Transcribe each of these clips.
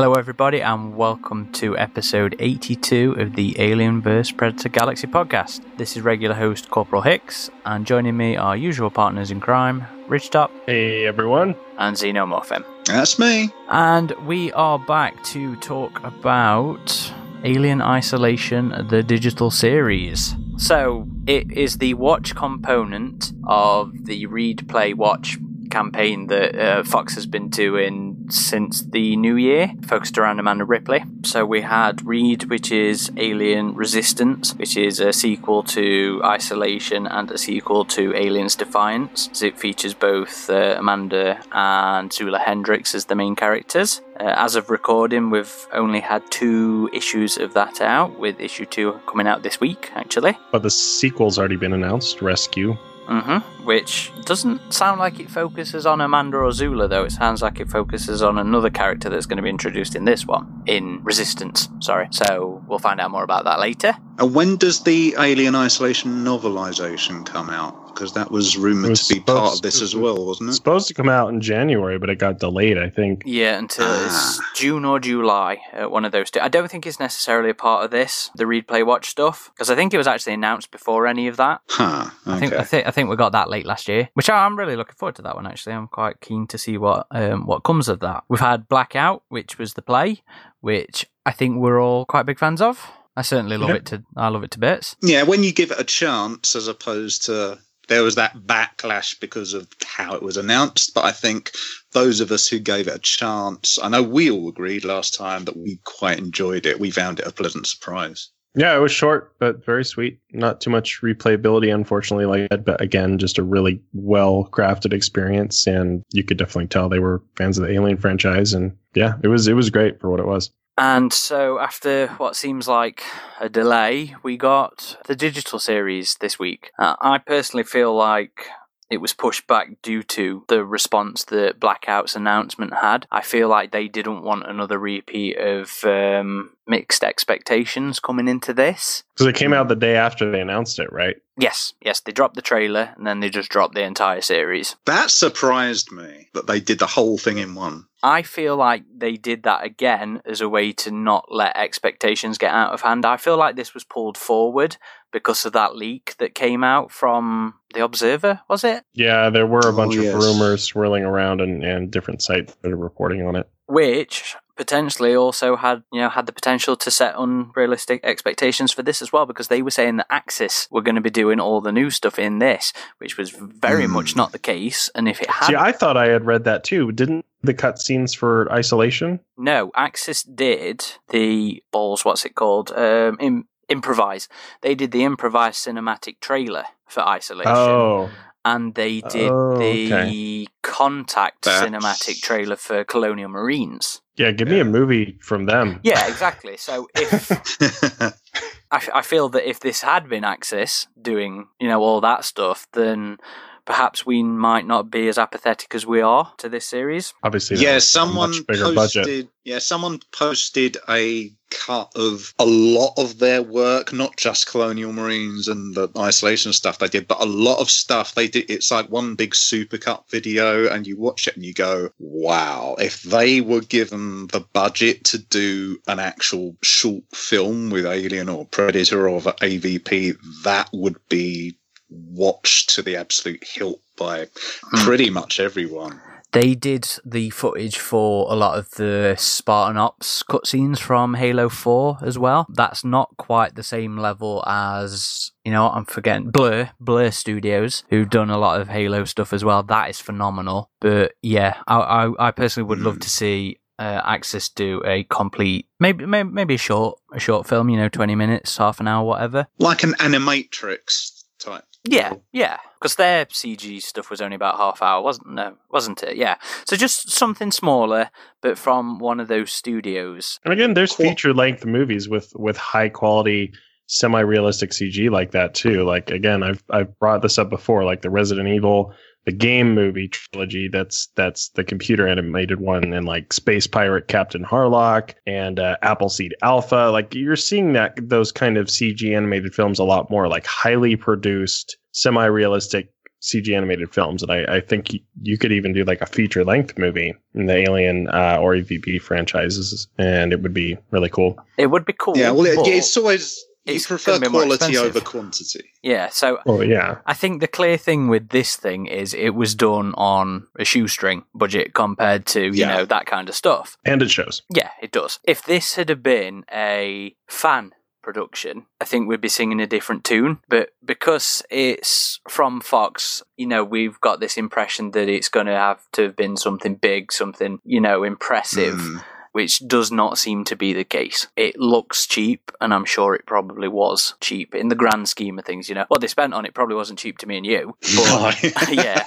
Hello, everybody, and welcome to episode 82 of the Alien vs. Predator Galaxy podcast. This is regular host Corporal Hicks, and joining me are usual partners in crime, Ridgetop Hey everyone. and Xenomorphin. That's me. And we are back to talk about Alien Isolation, the digital series. So, it is the watch component of the read, play, watch campaign that uh, Fox has been doing since the new year, focused around Amanda Ripley. So, we had Read, which is Alien Resistance, which is a sequel to Isolation and a sequel to Aliens Defiance. So, it features both uh, Amanda and Zula Hendricks as the main characters. Uh, as of recording, we've only had two issues of that out, with issue two coming out this week, actually. But the sequel's already been announced, Rescue. Mm-hmm. Which doesn't sound like it focuses on Amanda or Zula, though. It sounds like it focuses on another character that's going to be introduced in this one, in Resistance. Sorry. So we'll find out more about that later. And when does the Alien Isolation novelization come out? Because that was rumored was to be part of supposed- this as well, wasn't It's it? supposed to come out in January, but it got delayed, I think. Yeah, until it's Ah. June or July, uh, one of those two. I don't think it's necessarily a part of this, the read, play, watch stuff, because I think it was actually announced before any of that. Huh. I think I Okay. think I think we got that late last year, which I- I'm really looking forward to that one. Actually, I'm quite keen to see what um, what comes of that. We've had Blackout, which was the play, which I think we're all quite big fans of. I certainly love Yeah. it to I love it to bits. Yeah, when you give it a chance, as opposed to there was that backlash because of how it was announced. But I think those of us who gave it a chance, I know we all agreed last time that we quite enjoyed it. We found it a pleasant surprise. Yeah, it was short, but very sweet. Not too much replayability, unfortunately, like that. But again, just a really well crafted experience. And you could definitely tell they were fans of the Alien franchise. And yeah, it was it was great for what it was. And so, after what seems like a delay, we got the digital series this week. Uh, I personally feel like it was pushed back due to the response that Blackout's announcement had. I feel like they didn't want another repeat of um, mixed expectations coming into this. Because it came out the day after they announced it, right? Yes, yes, they dropped the trailer and then they just dropped the entire series. That surprised me that they did the whole thing in one. I feel like they did that again as a way to not let expectations get out of hand. I feel like this was pulled forward because of that leak that came out from The Observer, was it? Yeah, there were a Oh, bunch yes. of rumors swirling around and, and different sites that are reporting on it. Which potentially also had you know had the potential to set unrealistic expectations for this as well because they were saying that Axis were going to be doing all the new stuff in this which was very Hmm. much not the case and if it had See, I thought I had read that too. Didn't the cutscenes for Isolation? No, Axis did the balls. What's it called? Um, im- improvise. They did the improvised cinematic trailer for Isolation, Oh, and they did Oh, the contact That's- cinematic trailer for Colonial Marines. Yeah. Give me a movie from them. Yeah, exactly. So if I, f- I feel that if this had been Axis doing, you know, all that stuff, then perhaps we might not be as apathetic as we are to this series. Obviously, yeah, was a someone much bigger posted. budget. Yeah, someone posted a cut of a lot of their work, not just Colonial Marines and the isolation stuff they did, but a lot of stuff they did. It's like one big supercut video, and you watch it and you go, "Wow!" If they were given the budget to do an actual short film with Alien or Predator or the AVP, that would be watched to the absolute hilt by Hmm. pretty much everyone. They did the footage for a lot of the Spartan Ops cutscenes from Halo 4 as well. That's not quite the same level as, you know, I'm forgetting Blur, Blur Studios, who've done a lot of Halo stuff as well. That is phenomenal. But yeah, I, I, I personally would love to see uh, Axis do a complete, maybe, maybe maybe a short, a short film. You know, twenty minutes, half an hour, whatever. like an animatrix type. Yeah, yeah, because their CG stuff was only about half hour, wasn't no, wasn't it? Yeah, so just something smaller, but from one of those studios. And again, there's Cool. feature length movies with with high quality semi realistic CG like that too. Like again, I've I've brought this up before, like the Resident Evil, the game movie trilogy. That's that's the computer animated one, and like Space Pirate Captain Harlock and uh, Appleseed Alpha. Like you're seeing that those kind of CG animated films a lot more, like highly produced, semi realistic CG animated films, and I, I think y- you could even do like a feature length movie in the Alien uh, or AVP franchises, and it would be really cool. It would be cool. Yeah, well, it, but- it's always you prefer gonna be quality expensive. over quantity. yeah. So Oh yeah, I think the clear thing with this thing is it was done on a shoestring budget compared to you Yeah. know that kind of stuff. and it shows. Yeah, it does. If this had have been a fan production, I think we'd be singing a different tune. But because it's from Fox, you know, we've got this impression that it's going to have to have been something big, something, you know, impressive. Mm. Which does not seem to be the case. It looks cheap, and I'm sure it probably was cheap in the grand scheme of things. You know, what they spent on it probably wasn't cheap to me and you. But yeah,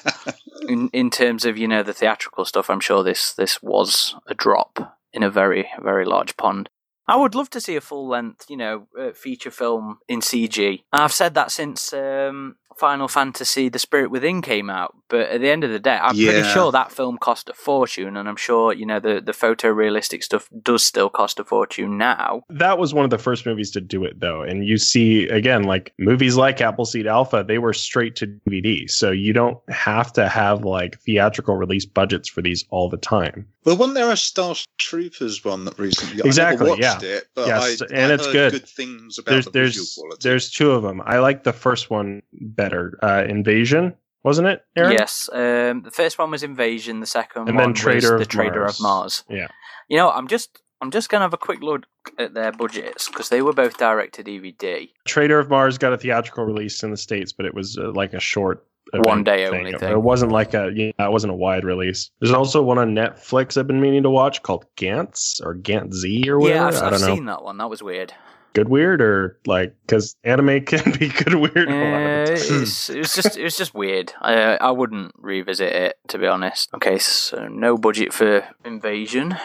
in in terms of you know the theatrical stuff, I'm sure this this was a drop in a very very large pond. I would love to see a full length, you know, uh, feature film in CG. I've said that since um, Final Fantasy: The Spirit Within came out, but at the end of the day, I'm pretty sure that film cost a fortune, and I'm sure you know the the photorealistic stuff does still cost a fortune now. That was one of the first movies to do it, though. And you see, again, like movies like Appleseed Alpha, they were straight to DVD. So you don't have to have like theatrical release budgets for these all the time. Well, wasn't there a Star Troopers one that recently? Exactly, I never watched it, but Yes, I, and I it's heard good. things about There's the there's quality. there's two of them. I like the first one better. Uh, Invasion, wasn't it? Aaron? Yes, um, the first one was Invasion. The second And one then Traitor the Traitor Mars. of Mars. Yeah. You know, I'm just I'm just gonna have a quick look at their budgets because they were both direct to DVD. Traitor of Mars got a theatrical release in the states, but it was uh, like a short. One day only thing. It wasn't like a yeah, it wasn't a wide release. There's also one on Netflix I've been meaning to watch called Gantz or Gant Z or whatever. Yeah, I've, I've seen that one. That was weird. Good weird or like because anime can be good weird. a lot Uh, of the time. it's, it was just it was just weird. I I wouldn't revisit it to be honest. Okay, so no budget for Invasion.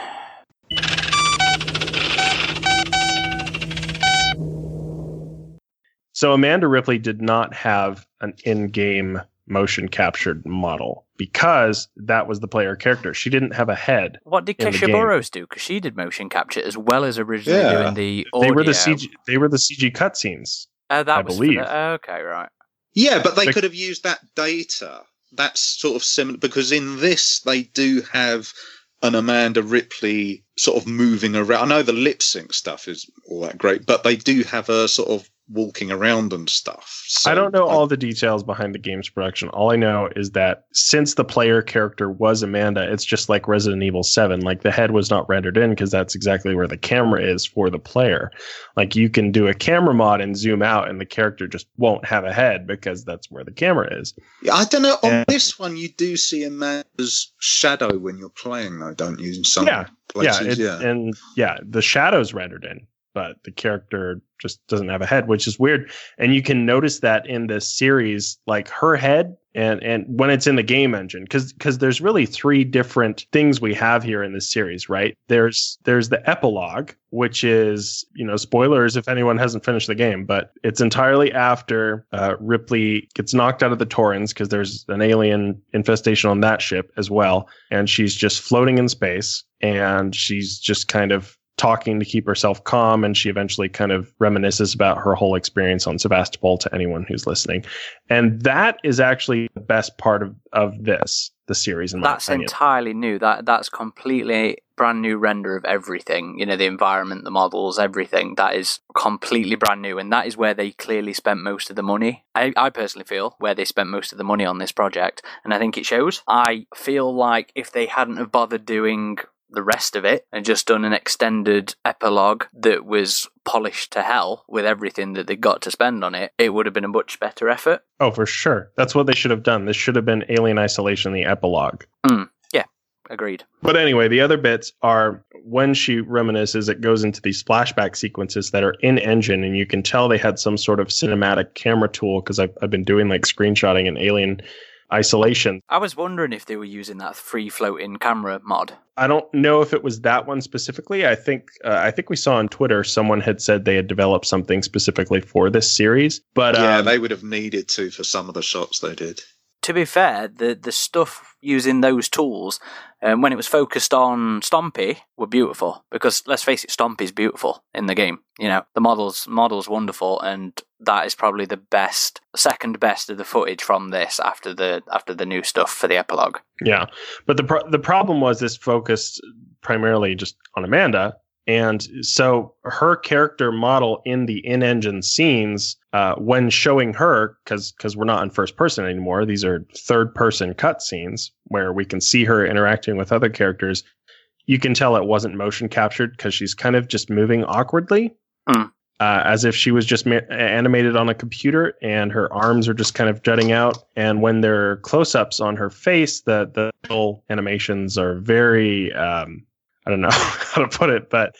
So Amanda Ripley did not have an in-game motion captured model because that was the player character. She didn't have a head. What did In Kezia. Burrows do? Because she did motion capture as well as originally Yeah. doing the audio. They were the CG. They were the CG cutscenes. Oh, that I was believe. the- oh, okay, right. Yeah, but they Bec- could have used that data. That's sort of similar because in this they do have an Amanda Ripley sort of moving around. I know the lip sync stuff is all that great, but they do have a sort of walking around and stuff. So I don't know I- all the details behind the game's production. All I know is that since the player character was Amanda, it's just like Resident Evil 7. Like the head was not rendered in because that's exactly where the camera is for the player. Like you can do a camera mod and zoom out, and the character just won't have a head because that's where the camera is. Yeah, I don't know. On Yeah. this one, you do see Amanda's shadow when you're playing, though, don't you? In some Yeah, places, yeah, yeah. it, and yeah, the shadow's rendered in, but the character just doesn't have a head, which is weird. And you can notice that in this series, like her head, and and when it's in the game engine, because because there's really three different things we have here in this series, right? There's there's the epilogue, which is you know spoilers if anyone hasn't finished the game, but it's entirely after uh, Ripley gets knocked out of the Torrens because there's an alien infestation on that ship as well, and she's just floating in space and she's just kind of talking to keep herself calm and she eventually kind of reminisces about her whole experience on Sevastopol to anyone who's listening. And that is actually the best part of, of this, the series in That's opinion. entirely new. That that's completely brand new render of everything. You know, the environment, the models, everything. That is completely brand new, and that is where they clearly spent most of the money. I, I personally feel where they spent most of the money on this project, and I think it shows. I feel like if they hadn't have bothered doing the rest of it and just done an extended epilogue that was polished to hell with everything that they got to spend on it, it would have been a much better effort. oh, for sure. That's what they should have done. This should have been Alien Isolation, the epilogue. Mm, yeah, agreed. But anyway, the other bits are when she reminisces, it goes into these flashback sequences that are in engine, and you can tell they had some sort of cinematic camera tool because I've, I've been doing like screenshotting in Alien Isolation. I was wondering if they were using that free floating camera mod. I don't know if it was that one specifically. I think uh, I think we saw on Twitter someone had said they had developed something specifically for this series, but yeah, um, they would have needed to for some of the shots they did. To be fair, the the stuff using those tools, um, when it was focused on Stompy, were beautiful because let's face it, Stompy's beautiful in the game. You know, the models models wonderful, and that is probably the best, second best of the footage from this after the after the new stuff for the epilogue. Yeah, but the pro- the problem was this focused primarily just on Amanda, and so her character model in the in-engine scenes, uh, when showing her, because because we're not in first person anymore, these are third person cutscenes where we can see her interacting with other characters. You can tell it wasn't motion captured because she's kind of just moving awkwardly. Mm. Uh, as if she was just ma- animated on a computer and her arms are just kind of jutting out. And when there are close ups on her face, the, the little animations are very, um, I don't know how to put it, but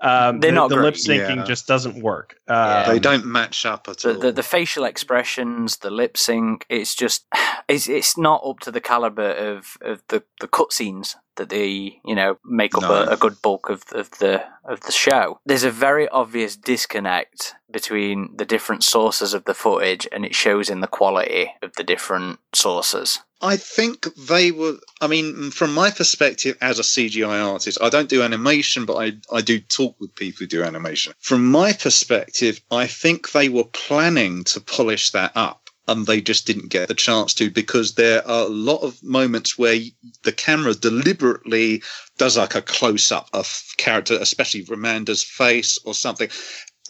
um, They're the, not the great. lip syncing Yeah. just doesn't work. Um, they don't match up at The, all. the the facial expressions, the lip sync, it's just it's it's not up to the caliber of, of the, the cutscenes that they you know make up No. a, a good bulk of, of the of the show. There's a very obvious disconnect between the different sources of the footage, and it shows in the quality of the different sources. I think they were. I mean, from my perspective as a CGI artist, I don't do animation, but I, I do talk with people who do animation. From my perspective, I think they were planning to polish that up. And they just didn't get the chance to because there are a lot of moments where the camera deliberately does like a close up of character, especially Ramanda's face or something.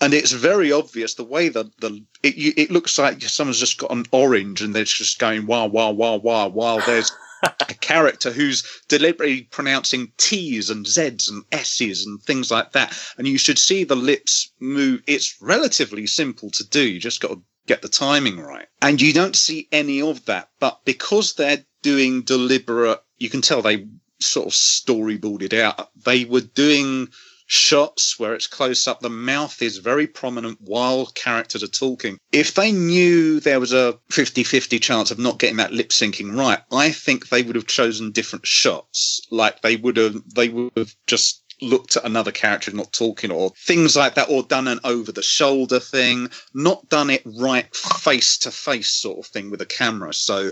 And it's very obvious the way that the it, you- it looks like someone's just got an orange and they're just going wow wow wow wow while there's a character who's deliberately pronouncing T's and Z's and S's and things like that. And you should see the lips move. It's relatively simple to do. You just got to get the timing right. And you don't see any of that. But because they're doing deliberate, you can tell they sort of storyboarded out. They were doing shots where it's close up. The mouth is very prominent while characters are talking. If they knew there was a 50 50 chance of not getting that lip syncing right, I think they would have chosen different shots. Like they would have, they would have just looked at another character not talking or things like that or done an over the shoulder thing not done it right face to face sort of thing with a camera so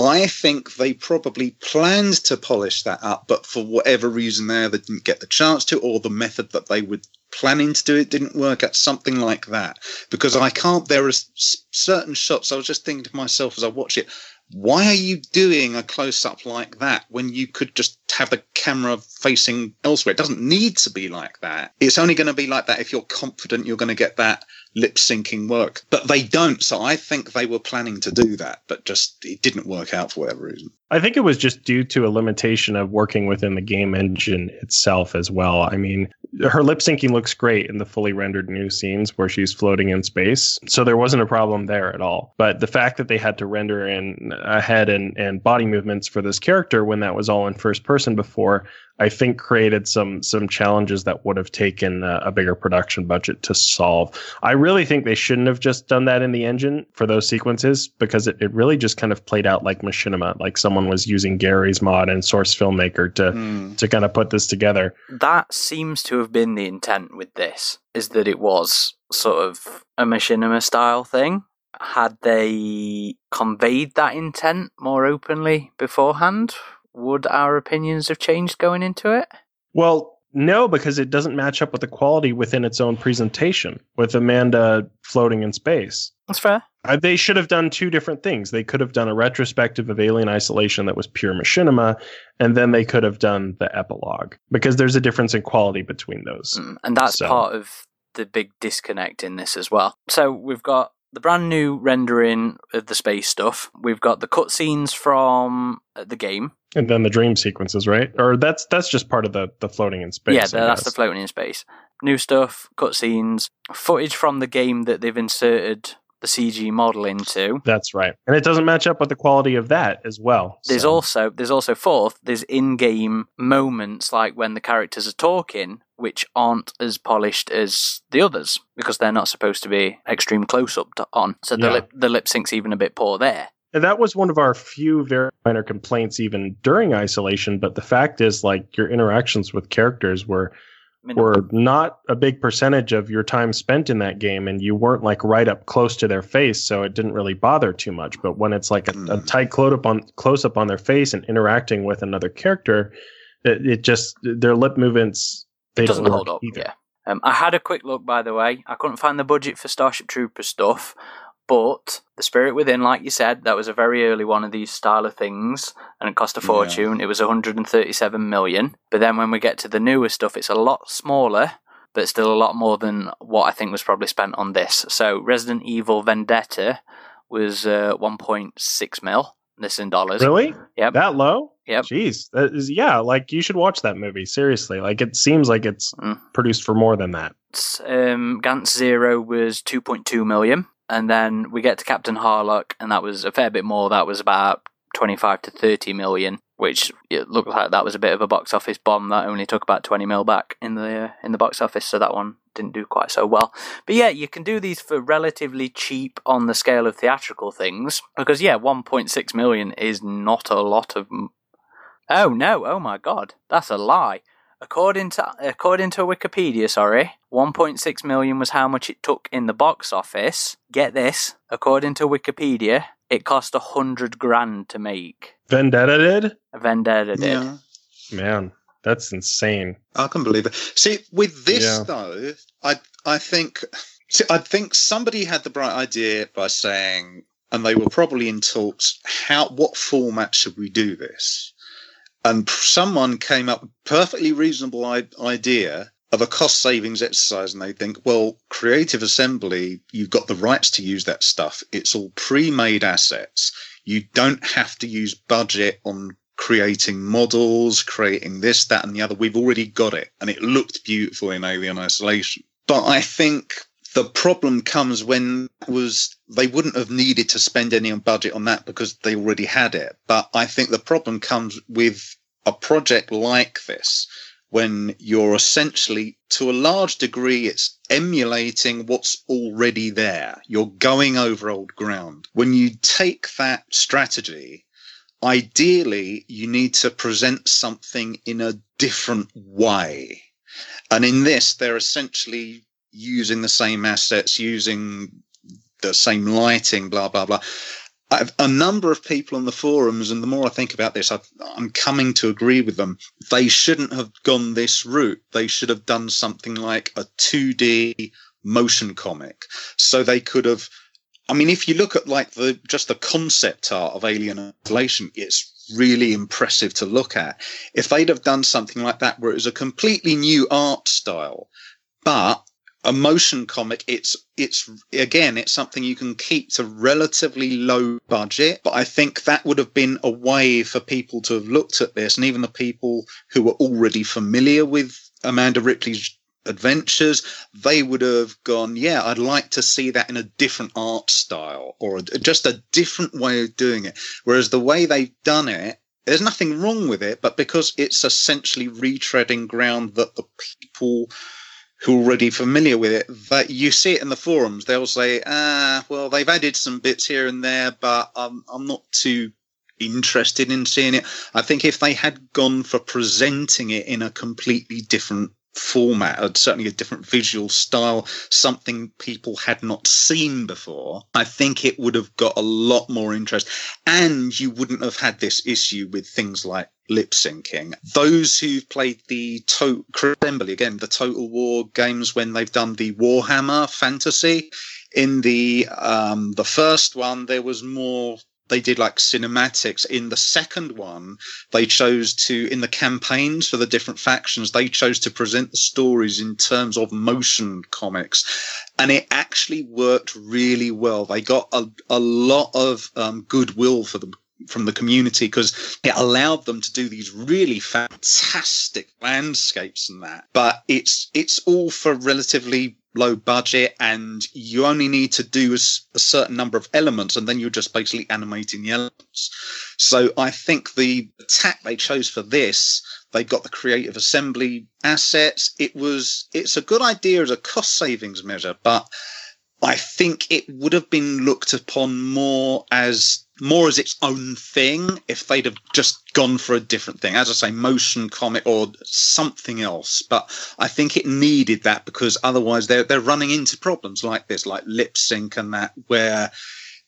I think they probably planned to polish that up, but for whatever reason there, they didn't get the chance to, or the method that they were planning to do it didn't work at something like that. Because I can't, there are certain shots, I was just thinking to myself as I watch it, why are you doing a close up like that when you could just have the camera facing elsewhere? It doesn't need to be like that. It's only going to be like that if you're confident you're going to get that lip syncing work. But they don't. So I think they were planning to do that, but just it didn't work out for whatever reason. I think it was just due to a limitation of working within the game engine itself as well. I mean, her lip syncing looks great in the fully rendered new scenes where she's floating in space. So there wasn't a problem there at all. But the fact that they had to render in a head and, and body movements for this character when that was all in first person before, I think created some some challenges that would have taken a, a bigger production budget to solve. I really think they shouldn't have just done that in the engine for those sequences because it, it really just kind of played out like machinima, like someone was using Garry's mod and Source Filmmaker to Hmm. to kind of put this together. That seems to have been the intent with this, is that it was sort of a machinima style thing. Had they conveyed that intent more openly beforehand, would our opinions have changed going into it? Well, no, because it doesn't match up with the quality within its own presentation with Amanda floating in space. That's fair. Uh, they should have done two different things. They could have done a retrospective of Alien Isolation that was pure machinima, and then they could have done the epilogue because there's a difference in quality between those. Mm, And that's So- part of the big disconnect in this as well. So we've got the brand new rendering of the space stuff. We've got the cutscenes from uh, the game. And then the dream sequences, right? Or that's that's just part of the the floating in space. yeah, that's the floating in space. New stuff, cutscenes, footage from the game that they've inserted the CG model into. That's right, and it doesn't match up with the quality of that as well. There's so- also there's also fourth, there's in-game moments like when the characters are talking, which aren't as polished as the others because they're not supposed to be extreme close-up to, on. So the Yeah. lip the lip sync's even a bit poor there. And that was one of our few very minor complaints even during isolation. But the fact is, like your interactions with characters were were not a big percentage of your time spent in that game and you weren't like right up close to their face so it didn't really bother too much but when it's like a, a Mm. tight close up on close up on their face and interacting with another character it, it just their lip movements they it doesn't don't hold up. either. Yeah. Um, I had a quick look, by the way. I couldn't find the budget for Starship Trooper stuff, but the Spirit Within, like you said, that was a very early one of these style of things, and it cost a Yeah. fortune. It was 137 million. But then when we get to the newer stuff, it's a lot smaller, but still a lot more than what I think was probably spent on this. So Resident Evil Vendetta was uh, 1.6 mil. This in dollars. really Yep. that low Yep. jeez that is yeah like you should watch that movie seriously like it seems like it's Mm. produced for more than that um, Gantz Zero was 2.2 million. And then we get to Captain Harlock, and that was a fair bit more. That was about 25 to 30 million, which it looked like that was a bit of a box office bomb. That only took about 20 mil back in the uh, in the box office, so that one didn't do quite so well. But yeah, you can do these for relatively cheap on the scale of theatrical things, because yeah, 1.6 million is not a lot of. Oh no! Oh my god, that's a lie. According to according to Wikipedia, sorry, 1.6 million was how much it took in the box office. Get this, according to Wikipedia, it cost a hundred grand to make. vendetta did Vendetta did. Yeah. man that's insane I can believe it. See, with this Yeah. though, I I think see, I think somebody had the bright idea by saying, and they were probably in talks. How what format should we do this? And someone came up with a perfectly reasonable I- idea of a cost savings exercise, and they think, well, Creative Assembly, you've got the rights to use that stuff. It's all pre-made assets. You don't have to use budget on creating models, creating this, that, and the other. We've already got it, and it looked beautiful in Alien Isolation. But I think the problem comes when was they wouldn't have needed to spend any budget on that because they already had it. But I think the problem comes with a project like this when you're essentially to a large degree it's emulating what's already there. You're going over old ground. When you take that strategy ideally you need to present something in a different way. And in this they're essentially using the same assets using the same lighting blah blah blah. I've, a number of people on the forums and the more i think about this I've, i'm coming to agree with them. They shouldn't have gone this route. They should have done something like a 2d motion comic. So they could have I mean, if you look at like the just the concept art of Alien Isolation, it's really impressive to look at. If they'd have done something like that, where it was a completely new art style, but a motion comic, it's it's again, it's something you can keep to relatively low budget. But I think that would have been a way for people to have looked at this, and even the people who were already familiar with Amanda Ripley's adventures, they would have gone, yeah, I'd like to see that in a different art style or a, just a different way of doing it. Whereas the way they've done it, there's nothing wrong with it, but because it's essentially retreading ground that the people who are already familiar with it, that you see it in the forums, they'll say, ah, well, they've added some bits here and there, but I'm, I'm not too interested in seeing it. I think if they had gone for presenting it in a completely different format, or certainly a different visual style, something people had not seen before, I think it would have got a lot more interest. And you wouldn't have had this issue with things like lip syncing. Those who've played the to- Assembly, again, the Total War games when they've done the Warhammer fantasy, in the um, the first one, there was more they did like cinematics. In the second one, they chose to, in the campaigns for the different factions, they chose to present the stories in terms of motion comics. And it actually worked really well. They got a, a lot of um, goodwill for them from the community because it allowed them to do these really fantastic landscapes and that. But it's it's all for relatively low budget and you only need to do a, a, certain number of elements and then you're just basically animating the elements. So I think the tack they chose for this, they got the creative assembly assets. It was, it's a good idea as a cost savings measure, but I think it would have been looked upon more as more as its own thing if they'd have just gone for a different thing. As I say, motion comic or something else. But I think it needed that because otherwise they're they're running into problems like this, like lip sync and that, where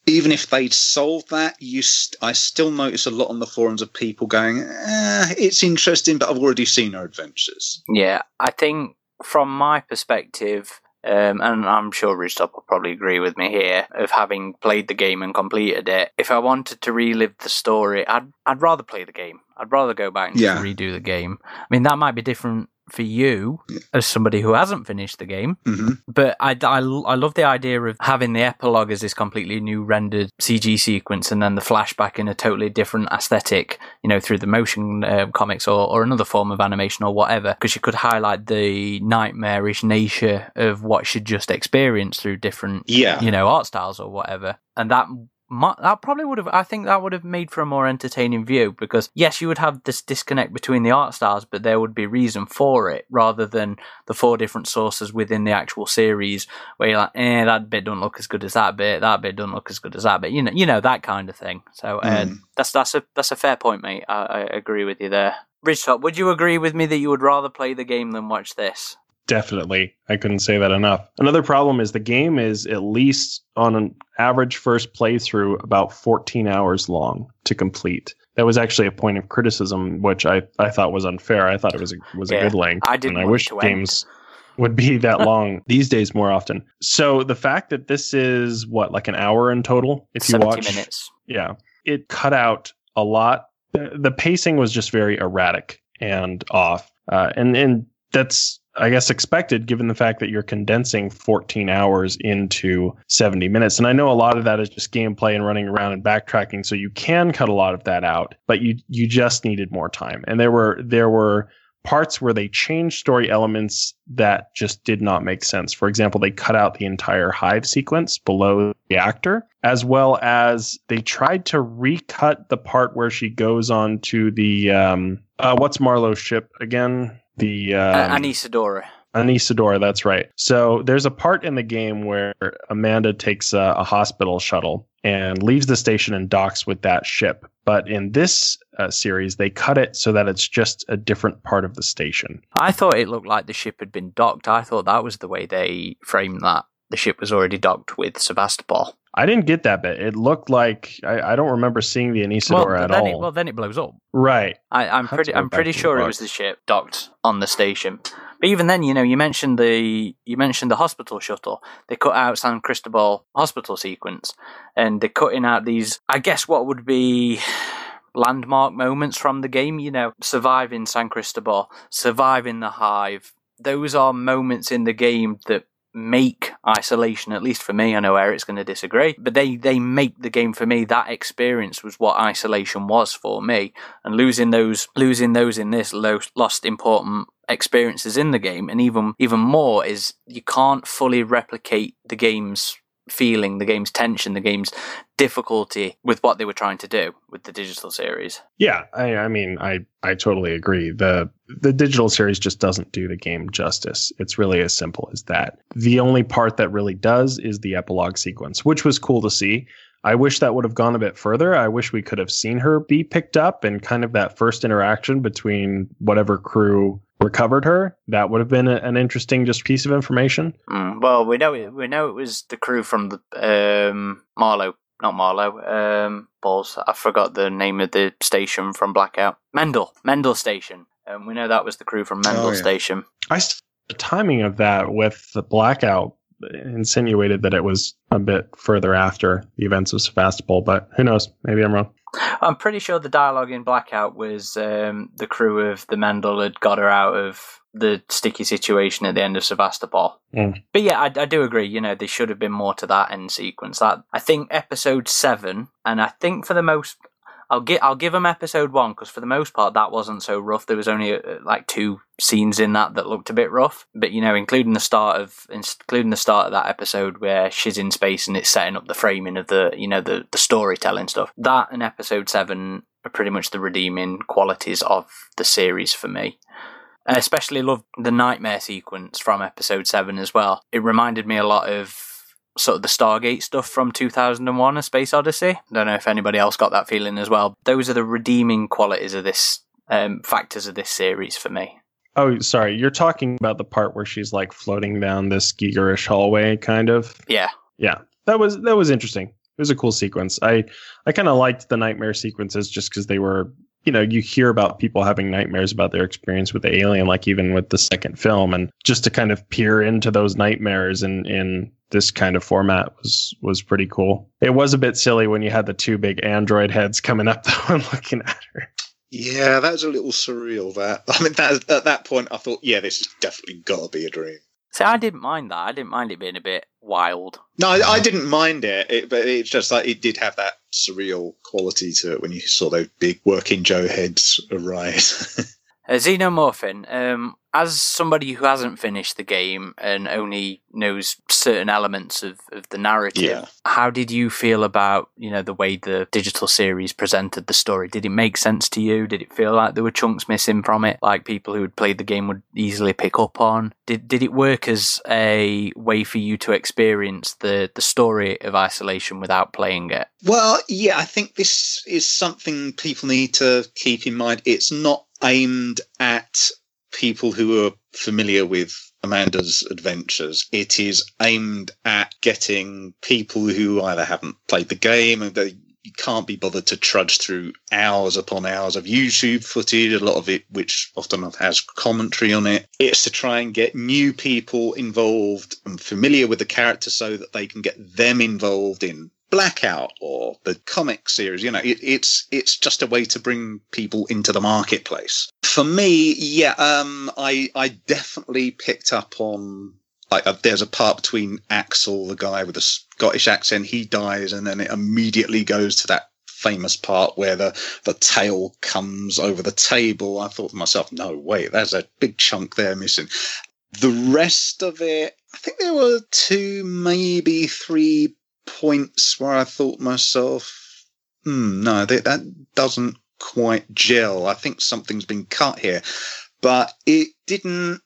even if they'd solved that, you st- I still notice a lot on the forums of people going, eh, "It's interesting, but I've already seen our adventures." Yeah, I think from my perspective, um, and I'm sure Ridgetop will probably agree with me here, of having played the game and completed it. If I wanted to relive the story, I'd I'd rather play the game. I'd rather go back and Yeah. redo the game. I mean, that might be different for you as somebody who hasn't finished the game, hmm but I, I, I love the idea of having the epilogue as this completely new rendered CG sequence and then the flashback in a totally different aesthetic, you know, through the motion uh, comics or, or another form of animation or whatever, because you could highlight the nightmarish nature of what she'd just experienced through different, Yeah. you know, art styles or whatever. And that that probably would have I think that would have made for a more entertaining view because yes you would have this disconnect between the art styles but there would be reason for it rather than the four different sources within the actual series where you're like eh that bit don't look as good as that bit that bit don't look as good as that bit you know you know that kind of thing so uh, Mm. that's that's a that's a fair point mate I, I agree with you there Ridgetop, would you agree with me that you would rather play the game than watch this? Definitely. I couldn't say that enough. Another problem is the game is at least on an average first playthrough about 14 hours long to complete. That was actually a point of criticism, which I, I thought was unfair. I thought it was a, was Yeah, a good length. I didn't and I wish games would be that long these days more often. So the fact that this is what like an hour in total if you 70 watch minutes. yeah, it cut out a lot. The, the pacing was just very erratic and off, uh, and and that's I guess expected given the fact that you're condensing 14 hours into 70 minutes. And I know a lot of that is just gameplay and running around and backtracking, so you can cut a lot of that out, but you you just needed more time. And there were there were parts where they changed story elements that just did not make sense. For example, they cut out the entire hive sequence below the actor, as well as they tried to recut the part where she goes on to the um, uh, what's Marlow's ship again? The um, uh, Anesidora. Anesidora, that's right. So there's a part in the game where Amanda takes a, a hospital shuttle and leaves the station and docks with that ship. But in this uh, series, they cut it so that it's just a different part of the station. I thought it looked like the ship had been docked. I thought that was the way they framed that. The ship was already docked with Sevastopol. I didn't get that bit. It looked like I, I don't remember seeing the Anesidora well, at all. It, well, then it blows up. right. I, I'm Have pretty. I'm pretty sure it was the ship docked on the station. But even then, you know, you mentioned the you mentioned the hospital shuttle. They cut out San Cristobal hospital sequence, and they're cutting out these. I guess what would be landmark moments from the game. You know, surviving San Cristobal, surviving the Hive. Those are moments in the game that make isolation at least for me i know eric's going to disagree but they they make the game for me. That experience was what isolation was for me. And losing those losing those in this lo- lost important experiences in the game and even even more is you can't fully replicate the game's feeling the game's tension the game's difficulty with what they were trying to do with the digital series Yeah, I, I mean, I, I totally agree. the The digital series just doesn't do the game justice. It's really as simple as that. The only part that really does is the epilogue sequence, which was cool to see. I wish that would have gone a bit further. I wish we could have seen her be picked up and kind of that first interaction between whatever crew recovered her. That would have been a, an interesting just piece of information. Mm, well, we know it. We know it was the crew from the um, Marlow, not Marlow. Um, balls. I forgot the name of the station from Blackout. Mendel, Mendel Station. Um, we know that was the crew from Mendel Oh, yeah. Station. I st- the timing of that with the blackout insinuated that it was a bit further after the events of Sevastopol, but who knows? Maybe I'm wrong. I'm pretty sure the dialogue in Blackout was um, the crew of the Mendel had got her out of the sticky situation at the end of Sevastopol. Mm. But yeah, I, I do agree. You know, there should have been more to that end sequence. That I think episode seven, and I think for the most, I'll give I'll give them episode one because for the most part that wasn't so rough. There was only uh, like two scenes in that that looked a bit rough. But you know, including the start of including the start of that episode where she's in space and it's setting up the framing of the you know the the storytelling stuff. That and episode seven are pretty much the redeeming qualities of the series for me. I especially love the nightmare sequence from episode seven as well. It reminded me a lot of sort of the Stargate stuff from 2001 A Space Odyssey. I don't know if anybody else got that feeling as well. Those are the redeeming qualities of this, um, factors of this series for me. Oh, sorry. You're talking about the part where she's like floating down this Gigerish hallway, kind of. Yeah. Yeah, that was that was interesting. It was a cool sequence. I I kind of liked the nightmare sequences just because they were, you know, you hear about people having nightmares about their experience with the alien, like even with the second film, and just to kind of peer into those nightmares in in this kind of format was was pretty cool. It was a bit silly when you had the two big android heads coming up though and looking at her. Yeah, that was a little surreal. That I mean, that at that point, I thought, yeah, this has definitely got to be a dream. See, I didn't mind that. I didn't mind it being a bit wild. No, I, I didn't mind it, it, but it's just like it did have that surreal quality to it when you saw those big working Joe heads arise. Uh, Xenomorphin, um, as somebody who hasn't finished the game and only knows certain elements of, of the narrative, Yeah. how did you feel about you know the way the digital series presented the story? Did it make sense to you? Did it feel like there were chunks missing from it, like people who had played the game would easily pick up on? Did did it work as a way for you to experience the the story of isolation without playing it? Well, yeah, I think this is something people need to keep in mind. It's not aimed at people who are familiar with Amanda's adventures. It is aimed at getting people who either haven't played the game and they can't be bothered to trudge through hours upon hours of YouTube footage, a lot of it which often has commentary on it. It's to try and get new people involved and familiar with the character so that they can get them involved in Blackout or the comic series. You know, it, it's it's just a way to bring people into the marketplace. For me, yeah, um, I I definitely picked up on like uh, there's a part between Axel, the guy with the Scottish accent, he dies, and then it immediately goes to that famous part where the the tail comes over the table. I thought to myself, no, wait, there's a big chunk there missing. The rest of it, I think there were two, maybe three points where I thought myself, hmm, no, that, that doesn't quite gel. I think something's been cut here. But it didn't,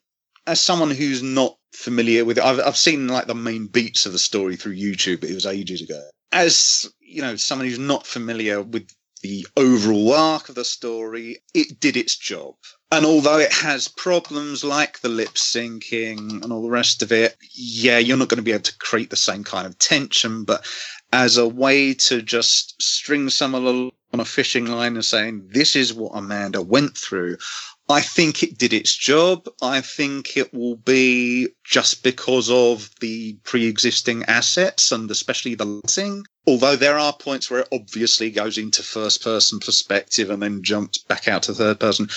as someone who's not familiar with it, I've, I've seen like the main beats of the story through YouTube, but it was ages ago. As, you know, someone who's not familiar with the overall arc of the story, it did its job. And although it has problems like the lip syncing and all the rest of it, yeah, you're not going to be able to create the same kind of tension. But as a way to just string someone along on a fishing line and saying, this is what Amanda went through, I think it did its job. I think it will be just because of the pre existing assets and especially the lighting. Although there are points where it obviously goes into first person perspective and then jumps back out to third person.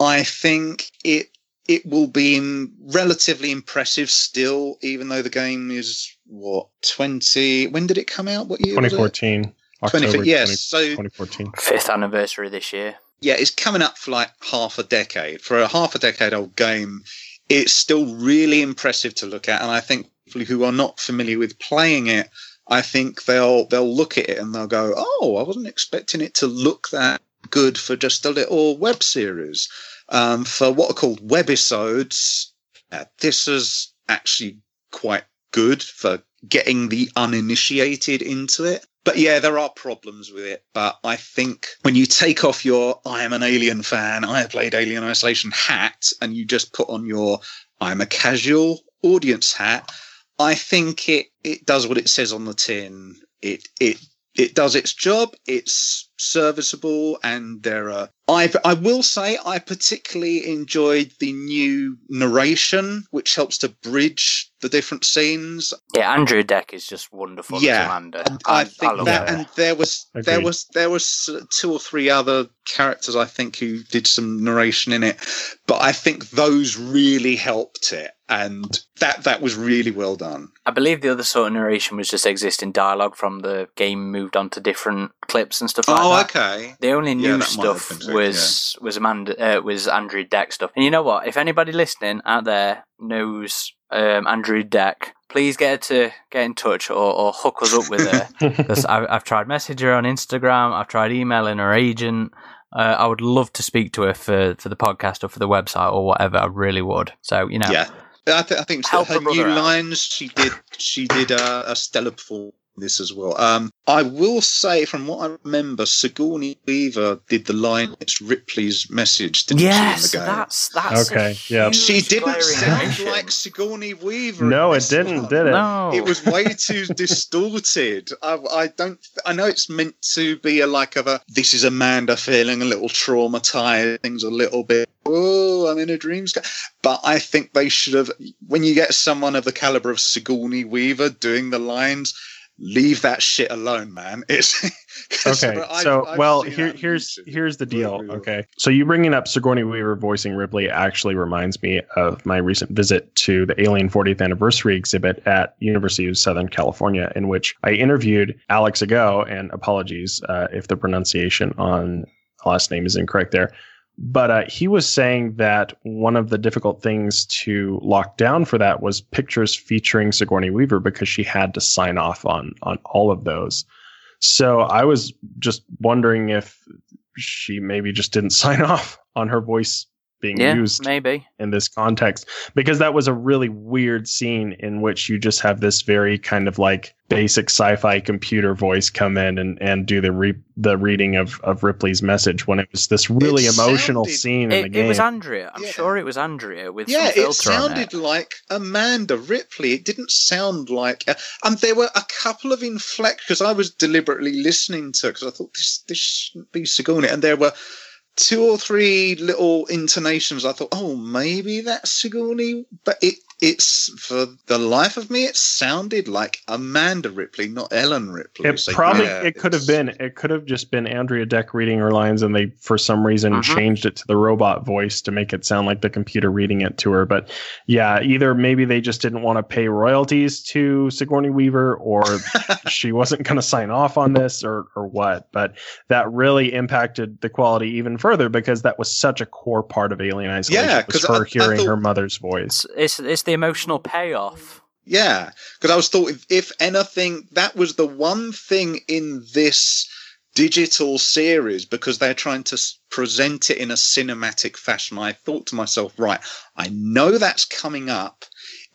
I think it it will be in relatively impressive still, even though the game is what twenty. When did it come out? What year? 2014. October 20, 20, yes. So 2014. Fifth anniversary this year. yeah, it's coming up for like half a decade. For a half a decade old game, it's still really impressive to look at. And I think people who are not familiar with playing it, I think they'll they'll look at it and they'll go, "Oh, I wasn't expecting it to look that good for just a little web series." Um, for what are called webisodes, uh, this is actually quite good for getting the uninitiated into it. But yeah, there are problems with it. But I think when you take off your I am an alien fan, I have played Alien Isolation hat, and you just put on your I'm a casual audience hat, I think it, it does what it says on the tin. It it it does its job. It's serviceable, and there are. I I will say I particularly enjoyed the new narration, which helps to bridge the different scenes. Yeah, Andrea Deck is just wonderful Yeah, as Amanda. And I, think love that, her. and there was there was there was uh, two or three other characters I think who did some narration in it, but I think those really helped it, and that that was really well done. I believe the other sort of narration was just existing dialogue from the game moved on to different clips and stuff like Oh, that. okay. The only new that might have stuff been so, was was Amanda uh, was Andrea Deck stuff. And you know what? If anybody listening out there knows um, Andrea Deck, please get her to get in touch or, or hook us up with her. Because I've, I've tried messaging her on Instagram. I've tried emailing her agent. Uh, I would love to speak to her for, for the podcast or for the website or whatever. I really would. So you know, Yeah, I, th- I think Help her her new lines. She did. She did a, a stellar performance this as well. Um, I will say, from what I remember, Sigourney Weaver did the line. It's Ripley's message. Didn't Yes, she, in the game? that's that's Okay, yeah. She didn't sound like Sigourney Weaver. No, it didn't, one. did it? No, It was way too distorted. I, I don't. I know it's meant to be a like of a. This is Amanda feeling a little traumatized. Things a little bit. Oh, I'm in a dream. But I think they should have. When you get someone of the caliber of Sigourney Weaver doing the lines, leave that shit alone, man. It's Okay, I've- so I've well, here here's here's the deal. Really well. Okay, so you bringing up Sigourney Weaver voicing Ripley actually reminds me of my recent visit to the Alien 40th Anniversary exhibit at University of Southern California, in which I interviewed Alex Ago. And apologies uh, if the pronunciation on last name is incorrect there. But uh, he was saying that one of the difficult things to lock down for that was pictures featuring Sigourney Weaver because she had to sign off on on all of those. So I was just wondering if she maybe just didn't sign off on her voice being yeah, used maybe. in this context because that was a really weird scene in which you just have this very kind of like basic sci-fi computer voice come in and, and do the re- the reading of, of Ripley's message when it was this really It emotional sounded- scene in the It, game. it was Andrea. I'm Yeah. sure it was Andrea with Yeah, some it filter on sounded it. like Amanda Ripley. It didn't sound like, uh, and there were a couple of inflect because I was deliberately listening to because I thought this this shouldn't be Sigourney, and there were two or three little intonations. I thought, oh, maybe that's Sigourney, but it it's for the life of me, it sounded like Amanda Ripley, not Ellen Ripley. It So, probably yeah, it could have been it could have just been Andrea Deck reading her lines and they for some reason Mhm. changed it to the robot voice to make it sound like the computer reading it to her. But yeah, either maybe they just didn't want to pay royalties to Sigourney Weaver or she wasn't going to sign off on this or or what. But that really impacted the quality even further because that was such a core part of Alien Isolation. Yeah, was 'cause I- her I hearing thought- her mother's voice. It's, it's it's the emotional payoff. Yeah, because I was thought if, if anything, that was the one thing in this digital series because they're trying to present it in a cinematic fashion. I thought to myself, right, I know that's coming up.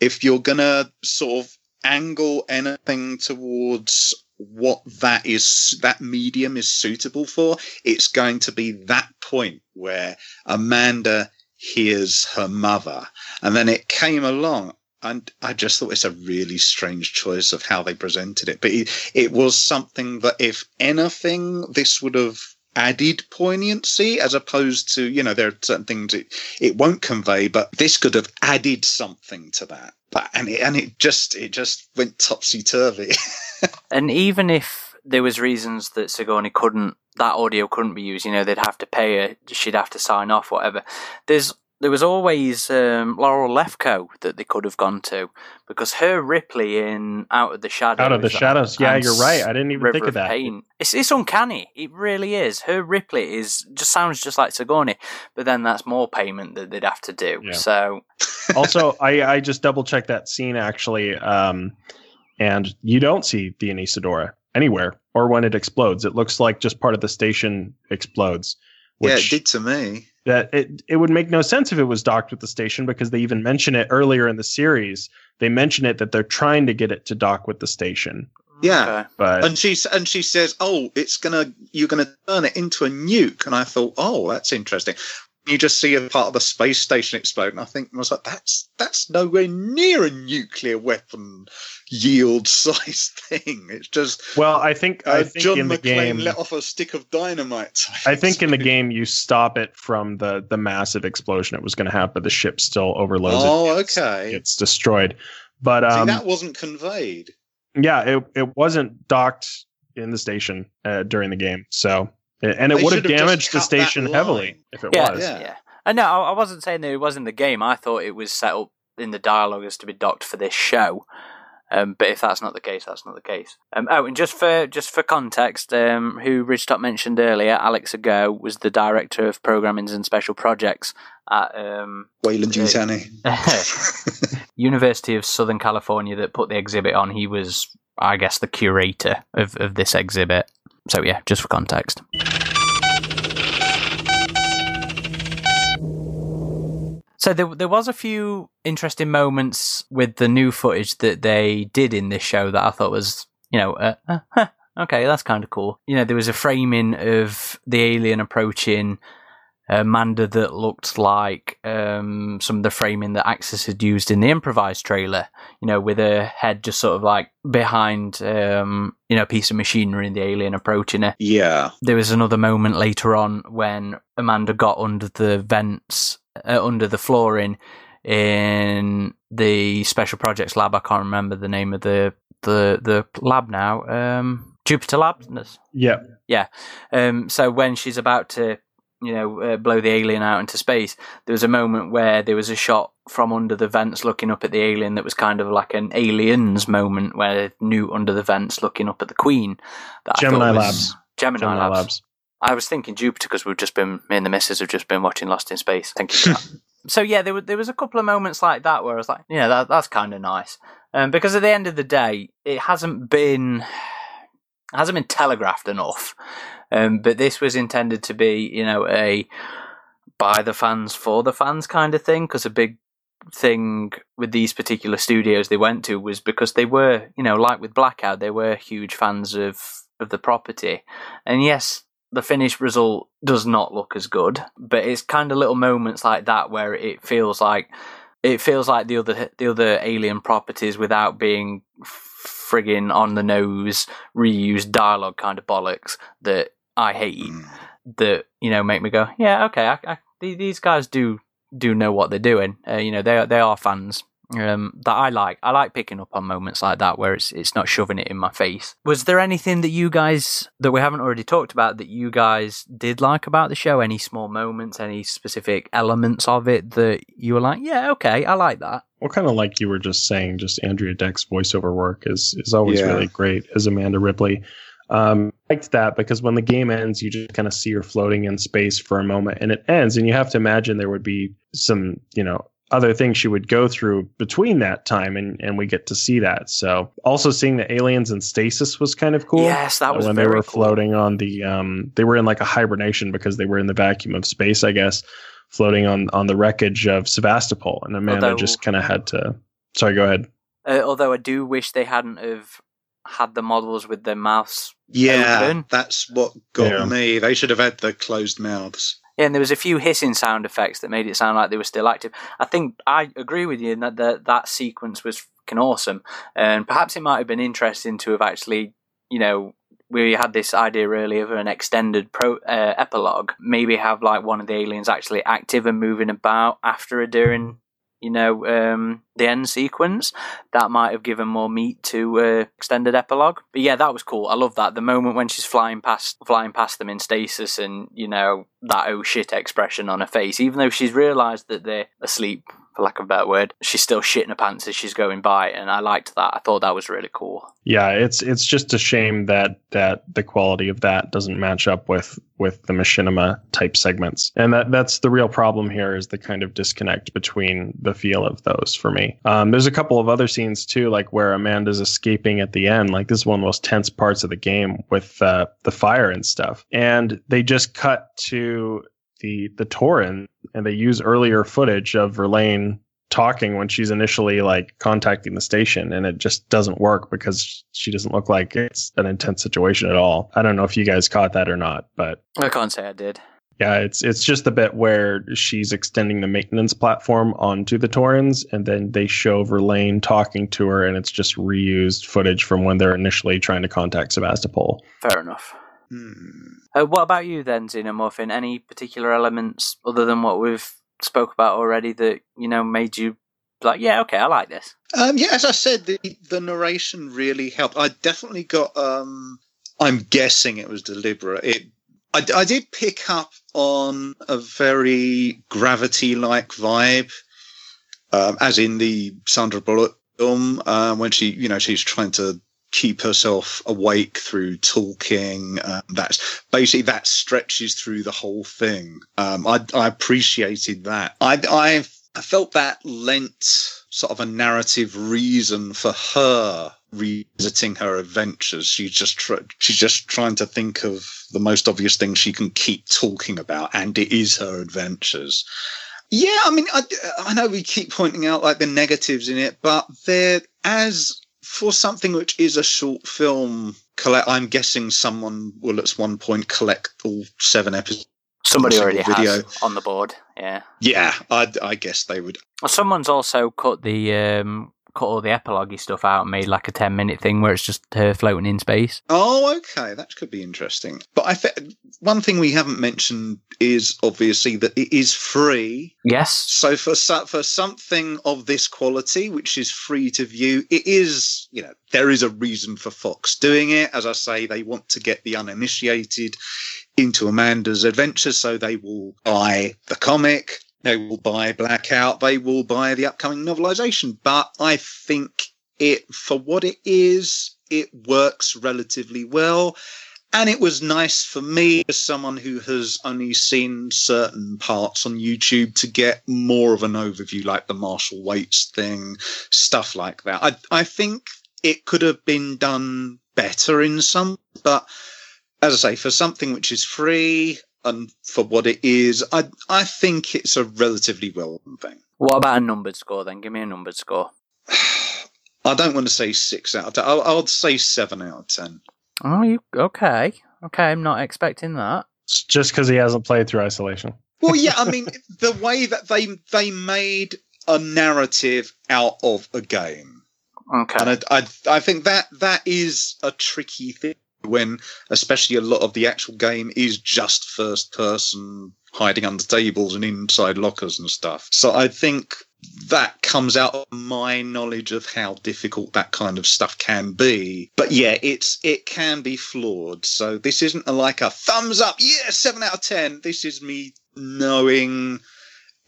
If you're gonna sort of angle anything towards what that is, that medium is suitable for, it's going to be that point where Amanda hears her mother. And then it came along and I just thought it's a really strange choice of how they presented it. But it, it was something that, if anything, this would have added poignancy as opposed to, you know, there are certain things it, it won't convey, but this could have added something to that. But, and it, and it just, it just went topsy turvy. And even if there was reasons that Sigourney couldn't, that audio couldn't be used, you know, they'd have to pay her, she'd have to sign off, whatever. There's there was always um, Laurel Lefkow that they could have gone to because her Ripley in Out of the Shadows. Out of the shadows. Yeah, you're right. I didn't even River think of that. Pain. It's it's uncanny. It really is. Her Ripley is just sounds just like Sigourney, but then that's more payment that they'd have to do. Yeah. So also, I, I just double checked that scene actually, um, and you don't see the Anesidora anywhere or when it explodes. It looks like just part of the station explodes. yeah, it did to me. that it it would make no sense if it was docked with the station because they even mention it earlier in the series. They mention it that they're trying to get it to dock with the station, Yeah. okay. but And she and she says, "Oh, it's gonna you're gonna turn it into a nuke." And I thought, "Oh, that's interesting." You just see a part of the space station explode, and I think I was like, "That's that's nowhere near a nuclear weapon yield size thing." It's just well, I think I uh, think John in the game, let off a stick of dynamite. I think in the game you stop it from the the massive explosion it was going to have, but the ship still overloads Oh, it. It's, okay. it's destroyed. But See, um, that wasn't conveyed. yeah, it it wasn't docked in the station uh, during the game, so and it They would have should have just damaged the station heavily if it Yeah, was. yeah. Yeah. And no, I I wasn't saying that it was in the game. I thought it was set up in the dialogue as to be docked for this show. Um, but if that's not the case, that's not the case. Um, oh, and just for just for context, um, who Ridgetop mentioned earlier, Alex Ago was the director of programming and special projects at um, Weyland Uh, Yutani. University of Southern California that put the exhibit on. He was, I guess, the curator of, of this exhibit. So yeah, just for context. So there, there was a few interesting moments with the new footage that they did in this show that I thought was, you know, uh, uh, huh, okay, that's kind of cool. You know, there was a framing of the alien approaching Amanda that looked like um, some of the framing that Axis had used in the improvised trailer. You know, with her head just sort of like behind, um, you know, a piece of machinery and the alien approaching her. Yeah. There was another moment later on when Amanda got under the vents, uh, under the flooring in the special projects lab. I can't remember the name of the the the lab now. Um, Jupiter Labs. Yeah. Yeah. Um, so when she's about to you know, uh, blow the alien out into space. There was a moment where there was a shot from under the vents looking up at the alien that was kind of like an aliens moment where Newt under the vents looking up at the Queen. That Gemini Labs. Gemini, Gemini Labs. Labs. I was thinking Jupiter because we've just been, me and the missus have just been watching Lost in Space. Thank you so yeah, there, were, there was a couple of moments like that where I was like, yeah, that, that's kind of nice. Um, because at the end of the day, it hasn't been hasn't been telegraphed enough um, but this was intended to be, you know, a by the fans for the fans kind of thing. Because a big thing with these particular studios they went to was because they were, you know, like with Blackout, they were huge fans of of the property. And yes, the finished result does not look as good, but it's kind of little moments like that where it feels like it feels like the other the other alien properties without being frigging on the nose reused dialogue kind of bollocks that I hate mm. that you know make me go, yeah, okay, I, I, these guys do do know what they're doing. Uh, you know, they are, they are fans um, that I like. I like picking up on moments like that where it's it's not shoving it in my face. Was there anything that you guys that we haven't already talked about that you guys did like about the show? Any small moments, any specific elements of it that you were like, yeah, okay, I like that. Well, kind of like you were just saying, just Andrea Deck's voiceover work is is always yeah. really great as Amanda Ripley. Um, liked that because when the game ends, you just kind of see her floating in space for a moment, and it ends, and you have to imagine there would be some, you know, other things she would go through between that time, and and we get to see that. So also seeing the aliens in stasis was kind of cool. Yes, that was when they were cool. floating on the, um, they were in like a hibernation because they were in the vacuum of space, I guess, floating on on the wreckage of Sevastopol, and Amanda although, just kind of had to. Sorry, go ahead. Uh, although I do wish they hadn't have had the models with their mouths yeah, open. that's what got yeah. me. They should have had the closed mouths. Yeah, and there was a few hissing sound effects that made it sound like they were still active. I think I agree with you in that the, that sequence was fucking awesome, and perhaps it might have been interesting to have actually, you know, we had this idea earlier of an extended pro uh, epilogue. Maybe have like one of the aliens actually active and moving about after a during you know, um, the end sequence. That might have given more meat to uh, extended epilogue. But yeah, that was cool. I love that. The moment when she's flying past, flying past them in stasis, and you know that oh shit expression on her face, even though she's realised that they're asleep for lack of a better word. She's still shitting her pants as she's going by, and I liked that. I thought that was really cool. Yeah, it's it's just a shame that that the quality of that doesn't match up with with the machinima type segments, and that that's the real problem here is the kind of disconnect between the feel of those for me. Um, there's a couple of other scenes too, like where Amanda's escaping at the end. Like this is one of the most tense parts of the game with uh, the fire and stuff, and they just cut to the the Torrens and they use earlier footage of Verlaine talking when she's initially like contacting the station and it just doesn't work because she doesn't look like it's an intense situation at all. I don't know if you guys caught that or not, but I can't say I did. Yeah, it's it's just the bit where she's extending the maintenance platform onto the Torrens, and then they show Verlaine talking to her, and it's just reused footage from when they're initially trying to contact Sevastopol. Fair enough. Hmm. Uh, what about you then, Xenomorphin? Any particular elements other than what we've spoke about already that you know made you like, yeah, okay, I like this? Um, yeah, as I said, the the narration really helped. I definitely got. Um, I'm guessing it was deliberate. It. I, I did pick up on a very gravity-like vibe, um, as in the Sandra Bullock film uh, when she, you know, she's trying to keep herself awake through talking. Um, that's basically that stretches through the whole thing. Um, I, I, appreciated that. I, I, I felt that lent sort of a narrative reason for her revisiting her adventures. She's just tr- she's just trying to think of the most obvious thing she can keep talking about, and it is her adventures. Yeah, I mean, I, I know we keep pointing out like the negatives in it, but there, as for something which is a short film, collect. I'm guessing someone will at one point collect all seven episodes. Somebody already video. has on the board. Yeah. Yeah, I, I guess they would. Well, someone's also cut the um, cut all the epilogue stuff out and made like a ten minute thing where it's just her floating in space. Oh, okay, that could be interesting. But I fe- one thing we haven't mentioned is obviously that it is free. Yes. So for for something of this quality, which is free to view, it is you know there is a reason for Fox doing it. As I say, they want to get the uninitiated into Amanda's adventures, so they will buy the comic, they will buy Blackout, they will buy the upcoming novelization. But I think it for what it is, it works relatively well. And it was nice for me, as someone who has only seen certain parts on YouTube, to get more of an overview, like the Marshal Waits thing, stuff like that. I, I think it could have been done better in some, but as I say, for something which is free and for what it is, I, I think it's a relatively well done thing. What about a numbered score then? Give me a numbered score. I don't want to say six out of ten. I'll, I'll say seven out of ten. Oh, you okay? Okay, I'm not expecting that. It's just because he hasn't played through isolation. Well, yeah, I mean, the way that they they made a narrative out of a game, Okay. and I, I I think that that is a tricky thing when, especially a lot of the actual game is just first person, hiding under tables and inside lockers and stuff. So I think that comes out of my knowledge of how difficult that kind of stuff can be. But yeah, it's it can be flawed. So this isn't a, like a thumbs up, yeah, seven out of ten. This is me knowing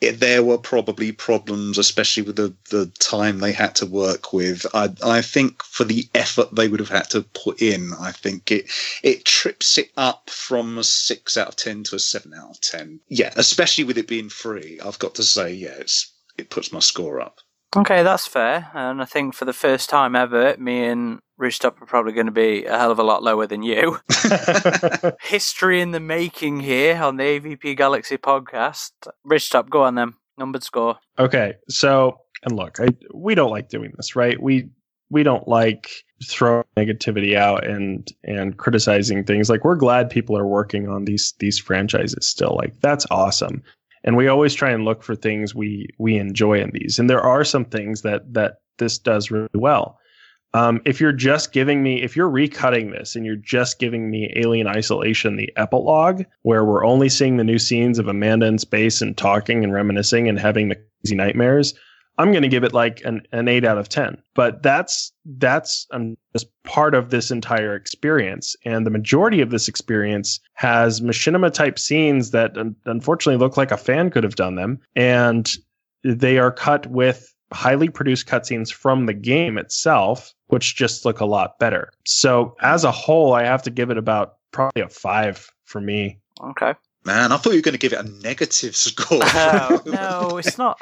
it, there were probably problems, especially with the, the time they had to work with. I, I think for the effort they would have had to put in, I think it it trips it up from a six out of ten to a seven out of ten. Yeah, especially with it being free. I've got to say, yeah, it's it puts my score up. Okay, that's fair. And I think for the first time ever, me and Ridgetop are probably going to be a hell of a lot lower than you. History in the making here on the AVP Galaxy podcast. Ridgetop, go on then. Numbered score. Okay, so and look, I, we don't like doing this, right? We we don't like throwing negativity out and and criticizing things. Like we're glad people are working on these these franchises still. Like that's awesome. And we always try and look for things we we enjoy in these. And there are some things that that this does really well. Um, if you're just giving me, if you're recutting this and you're just giving me Alien Isolation, the epilogue, where we're only seeing the new scenes of Amanda in space and talking and reminiscing and having the crazy nightmares, I'm going to give it like an, an eight out of 10. But that's, that's um, just part of this entire experience. And the majority of this experience has machinima type scenes that un- unfortunately look like a fan could have done them. And they are cut with highly produced cutscenes from the game itself, which just look a lot better. So as a whole, I have to give it about probably a five for me. Okay. Man, I thought you were going to give it a negative score. Oh, no, it's not.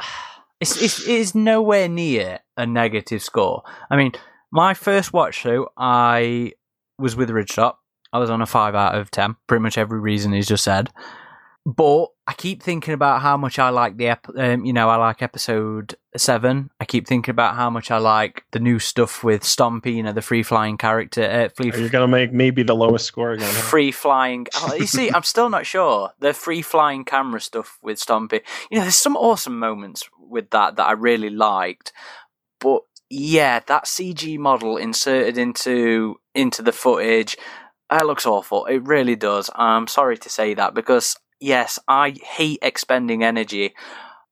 It's, it's, it is nowhere near a negative score. I mean, my first watch through, I was with Ridgetop. I was on a 5 out of 10. Pretty much every reason he's just said. But I keep thinking about how much I like the, ep- um, you know, I like episode seven. I keep thinking about how much I like the new stuff with Stompy, you know, the free flying character, uh, free, Are you going to make maybe the lowest score again? huh? free flying. Oh, you see, I'm still not sure. The free flying camera stuff with Stompy. You know, there's some awesome moments with that that I really liked, but yeah, that CG model inserted into into the footage, that looks awful. It really does. I'm sorry to say that because yes, I hate expending energy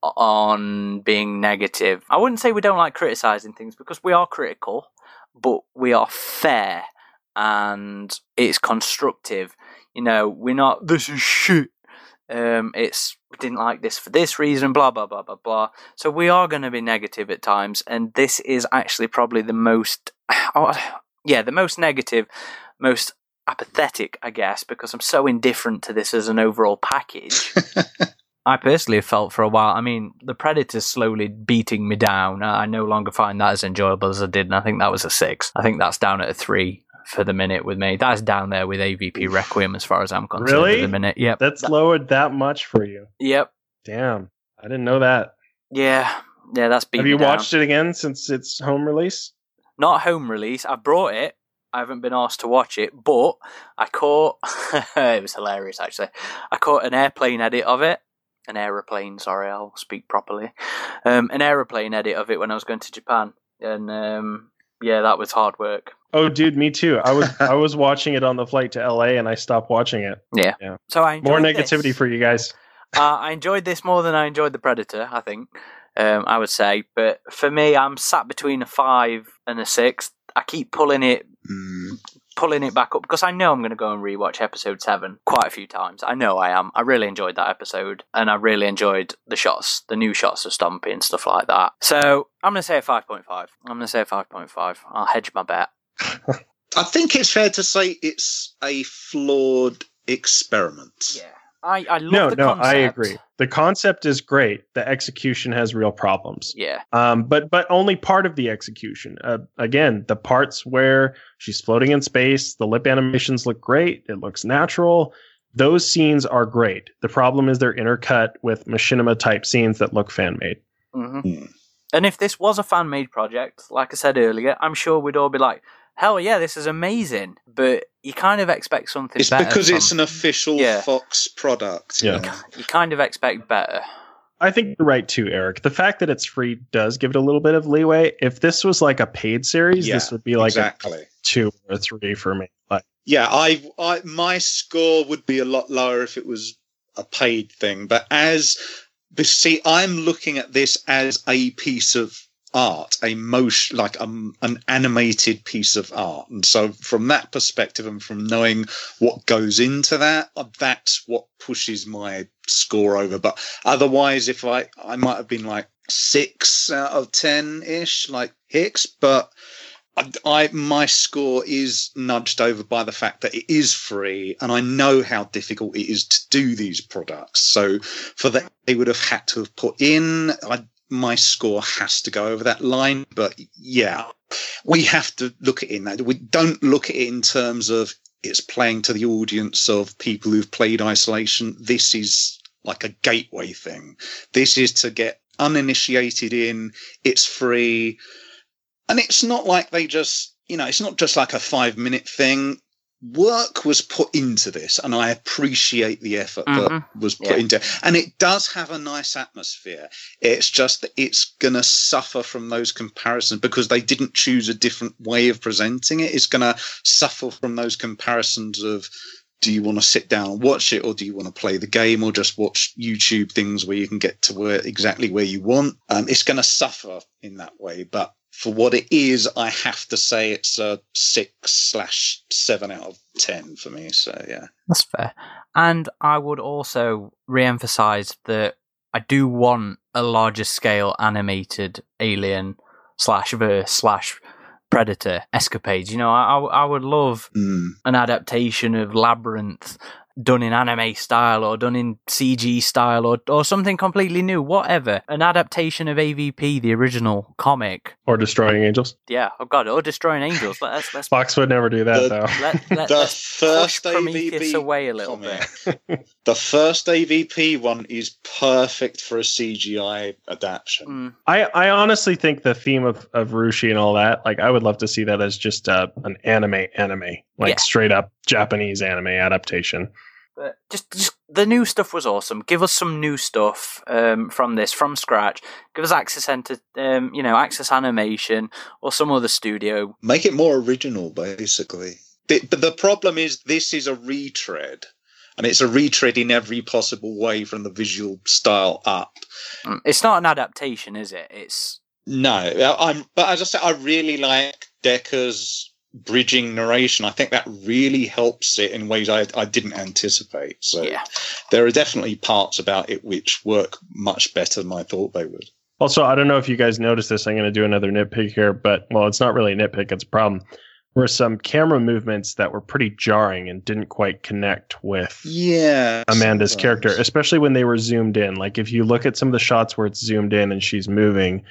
on being negative. I wouldn't say we don't like criticizing things because we are critical, but we are fair and it's constructive. You know, we're not this is shit. Um, it's we didn't like this for this reason, blah blah blah blah blah. So we are going to be negative at times, and this is actually probably the most, oh, yeah, the most negative, most apathetic, I guess, because I'm so indifferent to this as an overall package. I personally have felt for a while. I mean, the Predator's slowly beating me down. I no longer find that as enjoyable as I did, and I think that was a six. I think that's down at a three for the minute with me. That's down there with AVP Requiem as far as I'm concerned Really? at the minute. Yep. That's lowered that much for you. Yep. Damn. I didn't know that. Yeah, yeah, that's beat Have me you down. watched it again since its home release? Not home release. I brought it. I haven't been asked to watch it, but I caught. it was hilarious, actually. I caught an airplane edit of it. An aeroplane, sorry, I'll speak properly. Um, an aeroplane edit of it when I was going to Japan, and um, yeah, that was hard work. Oh, dude, me too. I was I was watching it on the flight to LA, and I stopped watching it. Yeah. Yeah. So I More negativity this. for you guys. uh, I enjoyed this more than I enjoyed the Predator. I think um, I would say, but for me, I'm sat between a five and a six. I keep pulling it, Mm. pulling it back up because I know I'm going to go and rewatch episode seven quite a few times. I know I am. I really enjoyed that episode, and I really enjoyed the shots, the new shots of Stompy and stuff like that. So I'm going to say a five point five. I'm going to say a five point five. I'll hedge my bet. I think it's fair to say it's a flawed experiment. Yeah, I I love No, the no, concept. I agree. The concept is great. The execution has real problems. Yeah, Um, but but only part of the execution. Uh, again, the parts where she's floating in space, the lip animations look great. It looks natural. Those scenes are great. The problem is they're intercut with machinima type scenes that look fan made. hmm Hmm. And if this was a fan made project, like I said earlier, I'm sure we'd all be like, hell yeah, this is amazing. But you kind of expect something It's better. because from- it's an official Yeah. Fox product. Yeah. yeah. You kind of expect better. I think you're right too, Eric. The fact that it's free does give it a little bit of leeway. If this was like a paid series, Yeah, this would be like exactly. a two or three for me. Like, Yeah, I, I, my score would be a lot lower if it was a paid thing. But as, but see, I'm looking at this as a piece of art, a motion, like um, an animated piece of art. And so, from that perspective, and from knowing what goes into that, uh, that's what pushes my score over. But otherwise, if I, I might have been like six out of ten ish, like Hicks, but. I, I my score is nudged over by the fact that it is free, and I know how difficult it is to do these products. So for that, they would have had to have put in. I, my score has to go over that line, but yeah, we have to look at it in that. We don't look at it in terms of it's playing to the audience of people who've played Isolation. This is like a gateway thing. This is to get uninitiated in. It's free and it's not like they just you know it's not just like a five minute thing work was put into this and i appreciate the effort that Mhm. was put Yeah. into and it does have a nice atmosphere it's just that it's going to suffer from those comparisons because they didn't choose a different way of presenting it it's going to suffer from those comparisons of do you want to sit down and watch it or do you want to play the game or just watch youtube things where you can get to where exactly where you want um, it's going to suffer in that way but for what it is i have to say it's a six slash seven out of ten for me so yeah That's fair. And I would also re emphasize that I do want a larger scale animated alien slash verse slash predator escapades. You know, I, I I would love Mm. an adaptation of Labyrinth done in anime style or done in CG style or, or something completely new, whatever. An adaptation of AVP, the original comic. or destroying angels. Yeah, oh god, or Destroying Angels. Let's let's Fox would never do that The- though. let, let, the let's first Prometheus AVP away a little comic. bit. the first avp one is perfect for a cgi adaptation Mm, I, I honestly think the theme of, of Ryushi and all that, like I would love to see that as just uh, an anime anime, like Yeah. straight up Japanese anime adaptation. But just, just the new stuff was awesome. Give us some new stuff um, from this from scratch. Give us access enter, um, you know, Axis Animation or some other studio. make it more original basically but but the problem is this is a retread and it's a retread in every possible way from the visual style up Mm, It's not an adaptation, is it? It's no i'm but as i said i really like decker's bridging narration i think that really helps it in ways i, I didn't anticipate so yeah. there are definitely parts about it which work much better than i thought they would Also, I don't know if you guys noticed this. I'm going to do another nitpick here, but well, it's not really a nitpick. It's a problem. Were some camera movements that were pretty jarring and didn't quite connect with yeah Amanda's sometimes. character, especially when they were zoomed in. Like if you look at some of the shots where it's zoomed in and she's moving,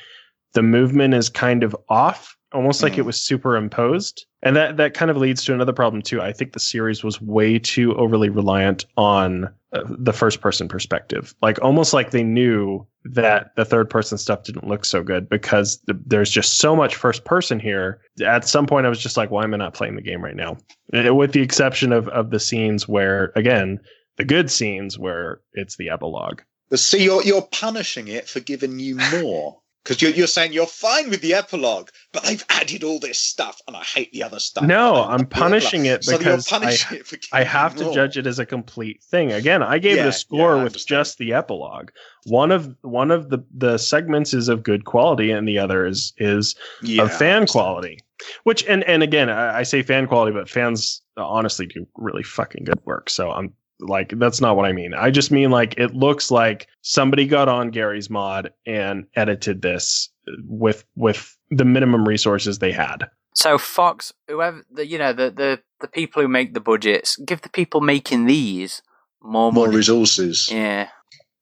the movement is kind of off almost like it was superimposed. And that that kind of leads to another problem too. I think the series was way too overly reliant on uh, the first person perspective. Like almost like they knew that the third person stuff didn't look so good because th- there's just so much first person here. At some point I was just like why am I not playing the game right now? Uh, With the exception of of the scenes where again, the good scenes where it's the epilogue. See, you're you're punishing it for giving you more because you're you're saying you're fine with the epilogue, but they've added all this stuff, and I hate the other stuff. No, I I'm punishing it because you're punishing it for I have to more. judge it as a complete thing. Again, I gave it a score yeah, with just the epilogue. One of one of the the segments is of good quality, and the other is is yeah, of fan quality. Which and and again, I, I say fan quality, but fans honestly do really fucking good work. So I'm like, that's not what I mean. I just mean like it looks like somebody got on Garry's mod and edited this with with the minimum resources they had. So Fox, whoever the you know the the the people who make the budgets, give the people making these more more money. resources. Yeah.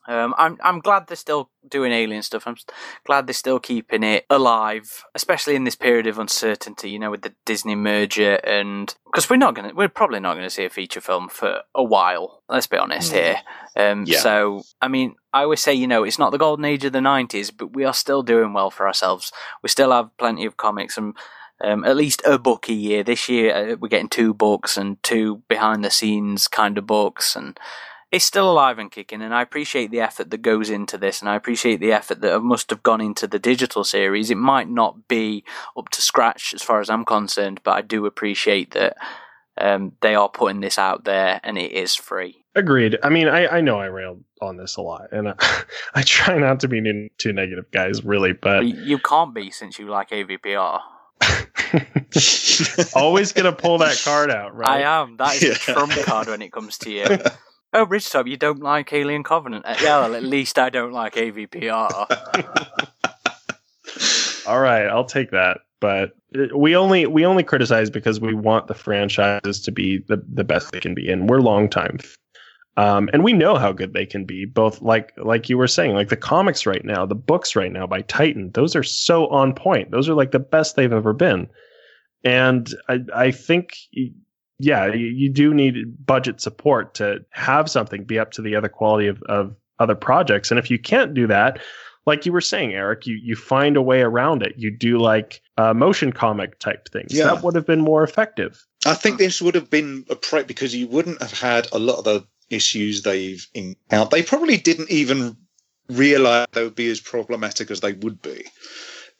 Um, I'm I'm glad they're still doing alien stuff. I'm glad they're still keeping it alive, especially in this period of uncertainty. You know, with the Disney merger, and because we're not gonna, we're probably not gonna see a feature film for a while. Let's be honest Mm. here. Um, Yeah. So, I mean, I always say, you know, it's not the golden age of the '90s, but we are still doing well for ourselves. We still have plenty of comics and. Um, at least a book a year. This year uh, we're getting two books and two behind the scenes kind of books, and it's still alive and kicking. And I appreciate the effort that goes into this, and I appreciate the effort that must have gone into the digital series. It might not be up to scratch as far as I'm concerned, but I do appreciate that um, they are putting this out there and it is free. Agreed. I mean, I, I know I railed on this a lot, and I, I try not to be too negative, guys. Really, but you can't be since you like AVPR. always gonna pull that card out, right? I am. That is a trump card when it comes to you. Oh, Ridgetop, you don't like Alien Covenant? Uh, Yeah, well, at least I don't like AVPR. All right, I'll take that. But uh, we only we only criticize because we want the franchises to be the, the best they can be, and we're long time. Um, and we know how good they can be. Both like like you were saying, like the comics right now, the books right now by Titan, those are so on point. Those are like the best they've ever been. And I I think y- yeah, you, you do need budget support to have something be up to the other quality of, of other projects. And if you can't do that, like you were saying, Eric, you, you find a way around it. You do like uh, motion comic type things. Yeah. That would have been more effective. I think this would have been a pre because you wouldn't have had a lot of the issues they've encountered. They probably didn't even realize they would be as problematic as they would be.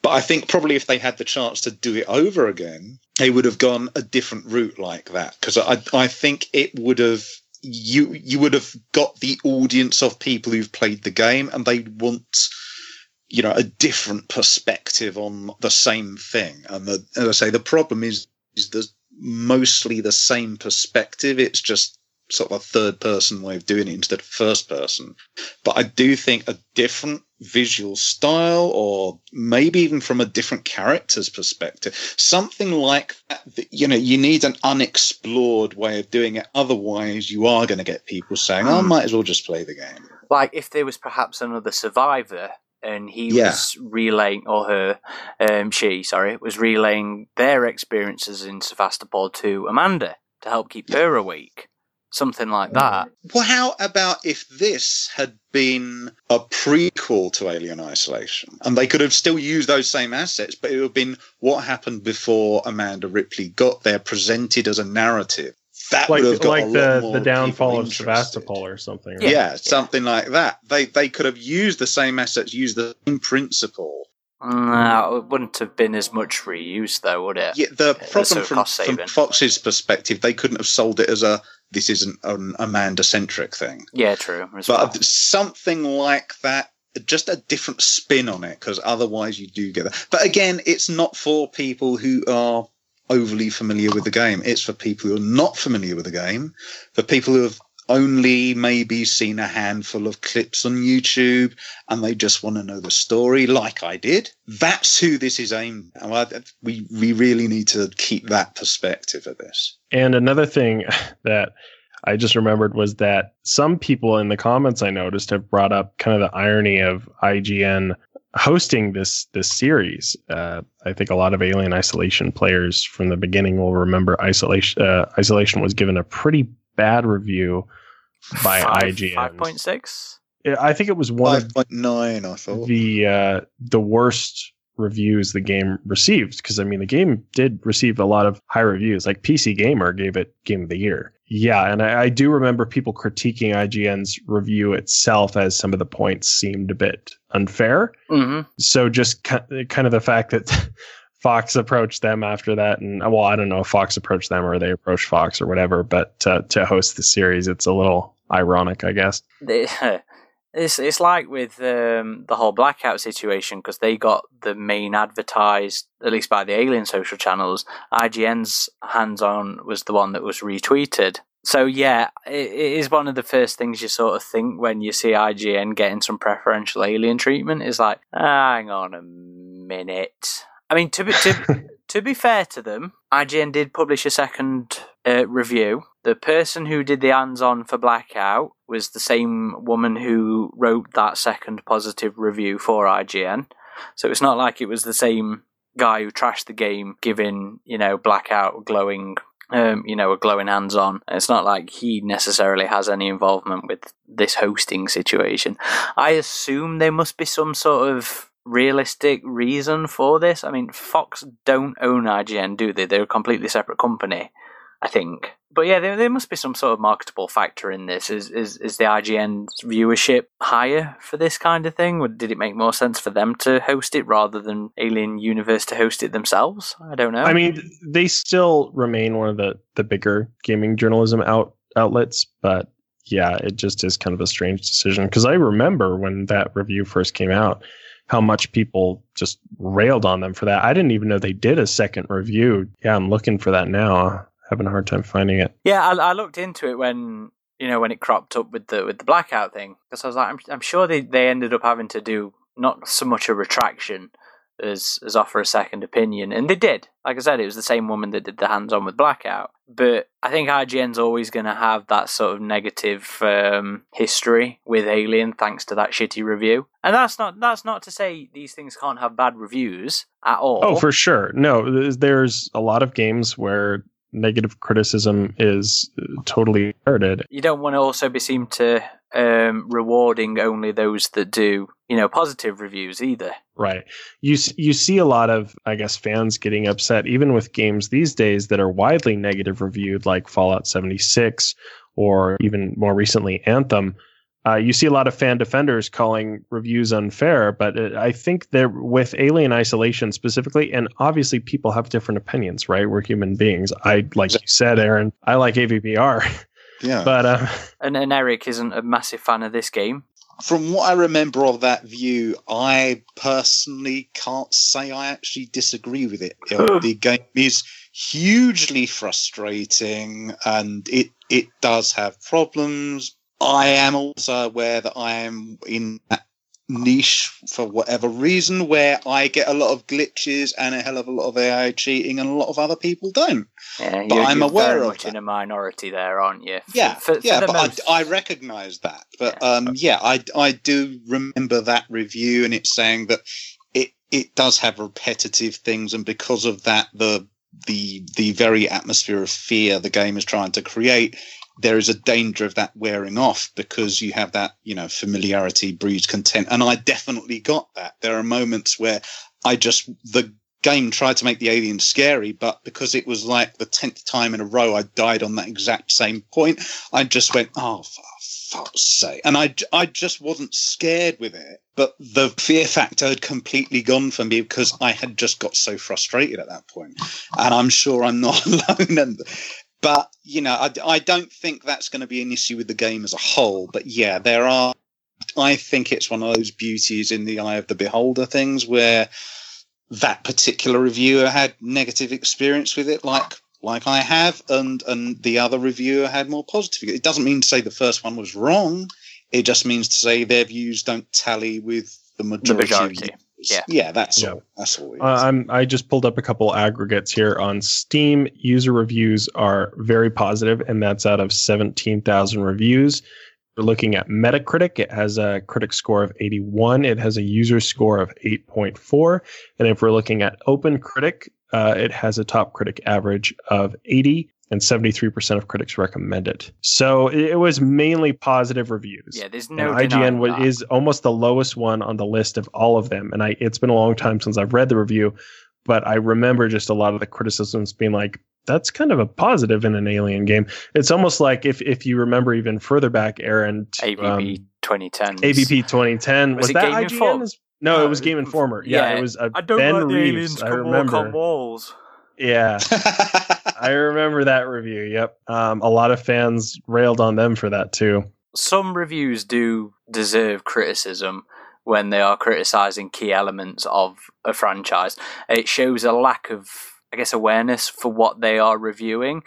But I think probably if they had the chance to do it over again, they would have gone a different route like that. Because I, I think it would have you you would have got the audience of people who've played the game and they want you know a different perspective on the same thing. And the, as I say, the problem is is the mostly the same perspective. It's just sort of a third person way of doing it instead of first person. But I do think a different visual style, or maybe even from a different character's perspective, something like that, you know, you need an unexplored way of doing it. Otherwise, you are going to get people saying, "Oh, I Hmm. might as well just play the game." like if there was perhaps another survivor and he Yeah. was relaying or her um she sorry was relaying their experiences in Sevastopol to Amanda to help keep her awake something like mm. that Well, how about if this had been a prequel to Alien Isolation and they could have still used those same assets, but it would have been what happened before Amanda Ripley got there, presented as a narrative. That Like would have got like a lot the, more the downfall of interested. Sevastopol or something. Yeah, Right? something like that. They they could have used the same assets, used the same principle. no, it wouldn't have been as much reuse though would it Yeah, the problem from, from. Fox's perspective, they couldn't have sold it as a this isn't an Amanda centric thing. yeah true but well. something like that just a different spin on it because otherwise you do get that but again it's not for people who are overly familiar with the game it's for people who are not familiar with the game for people who have only maybe seen a handful of clips on youtube and they just want to know the story like i did that's who this is aimed at. We, we really need to keep that perspective of this And another thing that I just remembered was that some people in the comments I noticed have brought up kind of the irony of IGN hosting this this series. Uh, I think a lot of Alien Isolation players from the beginning will remember Isolation. Uh, Isolation was given a pretty bad review by Five- IGN. 5.6? I think it was one of Five point nine, I thought. the uh, the worst reviews the game received because I mean the game did receive a lot of high reviews. Like PC Gamer gave it Game of the Year. Yeah, and I, I do remember people critiquing IGN's review itself as some of the points seemed a bit unfair. hmm So just ki- kind of the fact that Fox approached them after that, and well, I don't know if Fox approached them or they approached Fox or whatever, but uh, to host the series, it's a little ironic, I guess. It's it's like with um, the whole blackout situation because they got the main advertised at least by the Alien social channels. IGN's hands on was the one that was retweeted. So yeah, it, it is one of the first things you sort of think when you see IGN getting some preferential Alien treatment. Is like, "Ah, hang on a minute. I mean, to be to, to be fair to them, IGN did publish a second uh, review. The person who did the hands-on for Blackout was the same woman who wrote that second positive review for IGN. So it's not like it was the same guy who trashed the game giving, you know, Blackout glowing um, you know, a glowing hands on. It's not like he necessarily has any involvement with this hosting situation. I assume there must be some sort of realistic reason for this. I mean, Fox don't own IGN, do they? They're a completely separate company, I think. But yeah, there, there must be some sort of marketable factor in this. Is is is the IGN's viewership higher for this kind of thing? Would- Did it make more sense for them to host it rather than Alien Universe to host it themselves? I don't know. I mean, they still remain one of the the bigger gaming journalism out outlets, but yeah, it just is kind of a strange decision because I remember when that review first came out, how much people just railed on them for that. I didn't even know they did a second review. Yeah, I'm looking for that now. Having a hard time finding it. Yeah, I, I looked into it when you know when it cropped up with the with the blackout thing because I was like, I'm, I'm sure they, they ended up having to do not so much a retraction as as offer a second opinion, and they did. Like I said, it was the same woman that did the hands on with blackout. But I think IGN's always going to have that sort of negative um, history with Alien, thanks to that shitty review. And that's not that's not to say these things can't have bad reviews at all. Oh, for sure. No, there's- a lot of games where negative criticism is uh, totally merited. you don't want to also be seen to um, rewarding only those that do you know positive reviews either. Right. You you see a lot of I guess fans getting upset even with games these days that are widely negative reviewed like Fallout 76 or even more recently Anthem. Uh, you see a lot of fan defenders calling reviews unfair, but uh, I think they're with Alien Isolation specifically, and obviously people have different opinions, right? We're human beings. I like you said, Aaron. I like AVPR, Yeah. but uh, And, and Eric isn't a massive fan of this game. From what I remember of that view, I personally can't say I actually disagree with it. The game is hugely frustrating and it it does have problems. I am also aware that I am in that niche for whatever reason where I get a lot of glitches and a hell of a lot of AI cheating and a lot of other people don't. Yeah, But you're, I'm aware very of much in a minority there, aren't you? For- Yeah, for, for yeah, the but most- I, I recognise that. But Yeah. um, yeah, I I do remember that review, and it's saying that it it does have repetitive things, and because of that, the the the very atmosphere of fear the game is trying to create. There is a danger of that wearing off because you have that, you know, familiarity breeds content. And I definitely got that. There are moments where I just, the game tried to make the alien scary, but because it was like the 10th time in a row I died on that exact same point, I just went, oh, for fuck's sake. And I, I just wasn't scared with it. But the fear factor had completely gone for me because I had just got so frustrated at that point. And I'm sure I'm not alone. And, but, you know, I, I don't think that's going to be an issue with the game as a whole. But yeah, there are. I think it's one of those beauties in the eye of the beholder things where that particular reviewer had negative experience with it, like like I have, and and the other reviewer had more positive. It doesn't mean to say the first one was wrong. It just means to say their views don't tally with the majority. of majority. Yeah. yeah, that's Yeah. all. That's all. Uh, I'm I just pulled up a couple aggregates here on Steam. User reviews are very positive, and that's out of 17,000 reviews. we're looking at Metacritic, it has a critic score of 81. It has a user score of 8.4. And if we're looking at OpenCritic, uh, it has a top critic average of 80 and 73% of critics recommend it. So it, it was mainly positive reviews. Yeah, there's no and IGN was, that. is almost the lowest one on the list of all of them. And I, it's been a long time since I've read the review, but I remember just a lot of the criticisms being like, that's kind of a positive in an alien game. It's almost like if, if you remember even further back, Aaron, to, AVP um, 2010. AVP 2010. Was Was, it that Game IGN? Inform- as- No, No, it was Game Informer. Yeah, yeah, it was uh, I don't Ben like the Reeves. aliens I can walk on remember. walls. Yeah, I remember that review. Yep. Um, a lot of fans railed on them for that too. Some reviews do deserve criticism when they are criticizing key elements of a franchise. It shows a lack of, I guess, awareness for what they are reviewing.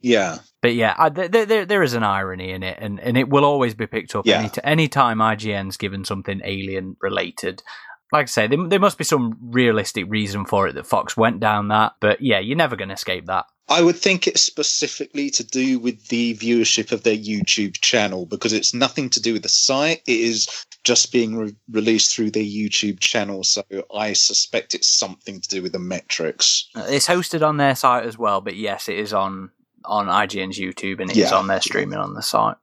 yeah. But yeah, I, th- th- there, there is an irony in it, and, and it will always be picked up Yeah. any, t- any time IGN's given something alien related. Like I say, there, there must be some realistic reason for it that Fox went down that. But yeah, you're never going to escape that. I would think it's specifically to do with the viewership of their YouTube channel because it's nothing to do with the site. It is just being re- released through their YouTube channel. So I suspect it's something to do with the metrics. Uh, It's hosted on their site as well, but yes, it is on on IGN's YouTube and it is Yeah. on their streaming on the site.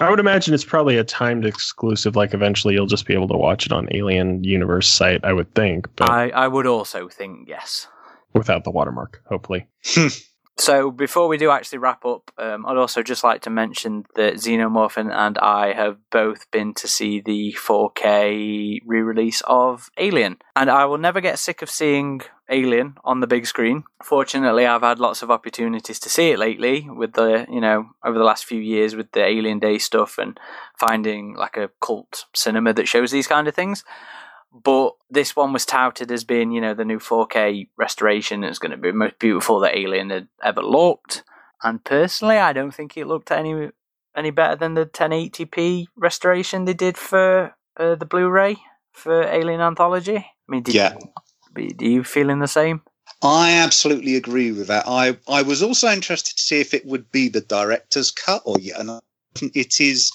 I would imagine it's probably a timed exclusive. Like eventually, you'll just be able to watch it on Alien Universe site. I would think, but I, I would also think yes. without the watermark, hopefully. So before we do actually wrap up, um, I'd also just like to mention that Xenomorphin and I have both been to see the 4K re-release of Alien, and I will never get sick of seeing Alien on the big screen. Fortunately, I've had lots of opportunities to see it lately with the, you know, over the last few years with the Alien Day stuff and finding like a cult cinema that shows these kind of things. But this one was touted as being, you know, the new 4K restoration. It's going to be the most beautiful that Alien had ever looked. And personally, I don't think it looked any any better than the 1080p restoration they did for uh, the Blu-ray for Alien Anthology. I mean, did, Yeah. do you feeling the same? I absolutely agree with that. I, I was also interested to see if it would be the director's cut or yet another. It is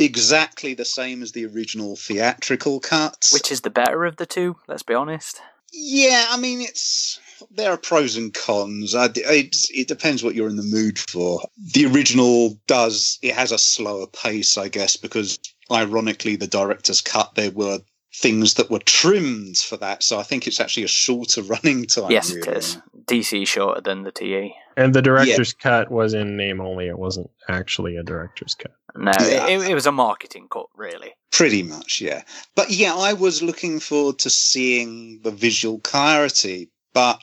exactly the same as the original theatrical cuts. Which is the better of the two? Let's be honest. Yeah, I mean, it's there are pros and cons. I, it, it depends what you're in the mood for. The original does it has a slower pace, I guess, because ironically, the director's cut there were things that were trimmed for that. So I think it's actually a shorter running time. yes, it really. is. DC shorter than the E. TE. And the director's cut was in name only. It wasn't actually a director's cut. No, Yeah. it, it was a marketing cut, really. Pretty much, yeah. But yeah, I was looking forward to seeing the visual clarity, but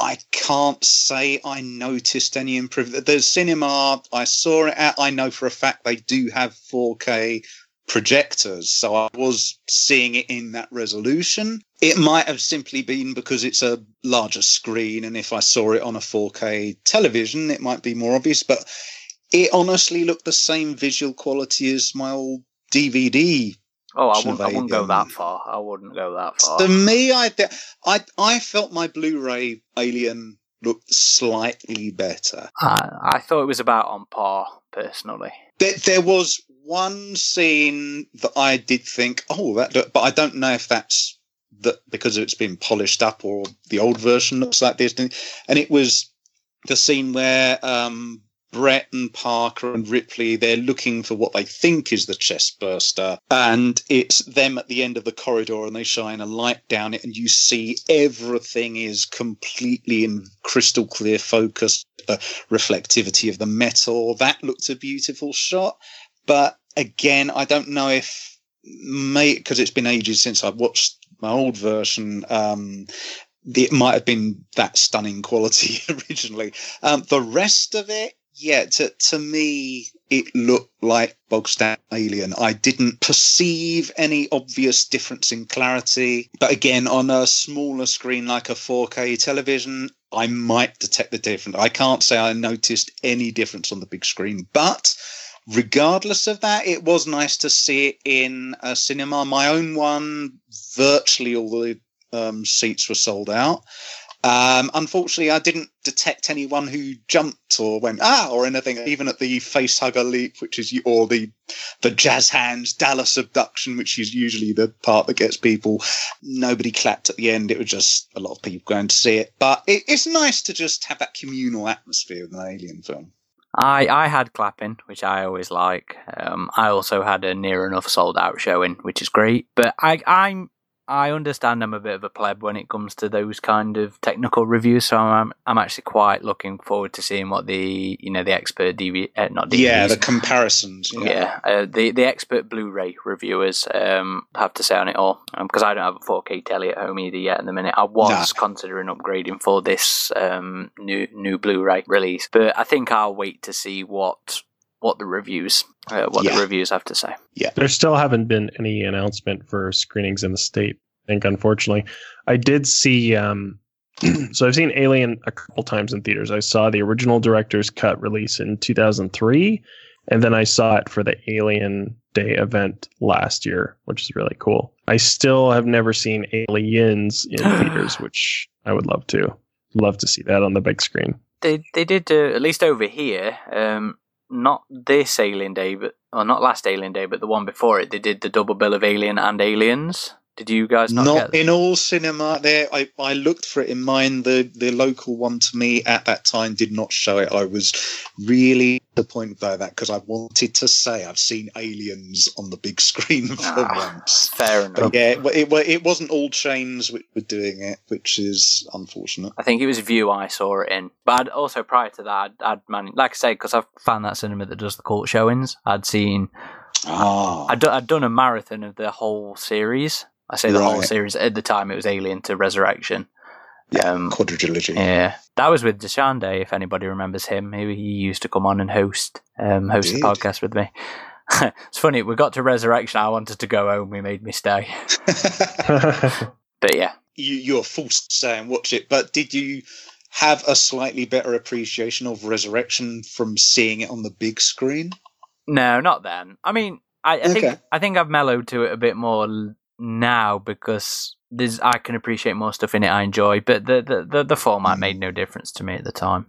I can't say I noticed any improvement. The cinema, I saw it at, I know for a fact they do have 4K projectors, so I was seeing it in that resolution. It might have simply been because it's a larger screen, and if I saw it on a 4K television, it might be more obvious, but it honestly looked the same visual quality as my old DVD. Oh, I wouldn't, I wouldn't go that far. I wouldn't go that far. To me, I, I I felt my Blu-ray Alien looked slightly better. I, I thought it was about on par, personally. There, there was one scene that I did think, oh, that, but I don't know if that's that because it's been polished up or the old version looks like this. And it was the scene where um, Brett and Parker and Ripley they're looking for what they think is the chest burster, and it's them at the end of the corridor, and they shine a light down it, and you see everything is completely in crystal clear focus. The reflectivity of the metal that looked a beautiful shot, but again, I don't know if because it's been ages since I watched my old version. Um, it might have been that stunning quality originally. Um, the rest of it, yeah, to to me, it looked like bog Alien. I didn't perceive any obvious difference in clarity, but again, on a smaller screen like a 4K television, I might detect the difference. I can't say I noticed any difference on the big screen, but regardless of that, it was nice to see it in a cinema. My own one, virtually all the um, seats were sold out. Um, unfortunately, I didn't detect anyone who jumped or went ah or anything. Even at the face hugger leap, which is or the the jazz hands Dallas abduction, which is usually the part that gets people. Nobody clapped at the end. It was just a lot of people going to see it. But it, it's nice to just have that communal atmosphere in an alien film. I, I had clapping, which I always like. Um, I also had a near enough sold out showing, which is great. But I, I'm I understand I'm a bit of a pleb when it comes to those kind of technical reviews, so I'm I'm actually quite looking forward to seeing what the you know the expert DV uh, not DVDs, yeah the comparisons yeah, yeah uh, the the expert Blu-ray reviewers um, have to say on it all because um, I don't have a 4K telly at home either yet. In the minute, I was nah. considering upgrading for this um, new new Blu-ray release, but I think I'll wait to see what what the reviews uh, what yeah. the reviews have to say. Yeah, there still haven't been any announcement for screenings in the state. I think unfortunately, I did see. Um, so I've seen Alien a couple times in theaters. I saw the original director's cut release in 2003, and then I saw it for the Alien Day event last year, which is really cool. I still have never seen Aliens in theaters, which I would love to. Love to see that on the big screen. They they did uh, at least over here. Um, not this Alien Day, but or not last Alien Day, but the one before it. They did the double bill of Alien and Aliens. Did you guys not? Not in all cinema. There, I, I looked for it in mine. The the local one to me at that time did not show it. I was really disappointed by that because I wanted to say I've seen Aliens on the big screen for ah, once. Fair enough. But yeah, it, it, it wasn't all chains which were doing it, which is unfortunate. I think it was View I saw it in, but I'd also prior to that, I'd, I'd managed, like I say, because I've found that cinema that does the cult showings. I'd seen. Ah. I'd, I'd done a marathon of the whole series I say the right. whole series. At the time, it was Alien to Resurrection. Yeah, um, quadrilogy. Yeah, that was with Deshande. If anybody remembers him, he, he used to come on and host um, host Indeed. the podcast with me. it's funny. We got to Resurrection. I wanted to go home. He made me stay. but yeah, you, you're forced to say and watch it. But did you have a slightly better appreciation of Resurrection from seeing it on the big screen? No, not then. I mean, I, I okay. think I think I've mellowed to it a bit more now because there's I can appreciate more stuff in it I enjoy, but the the the, the format made no difference to me at the time.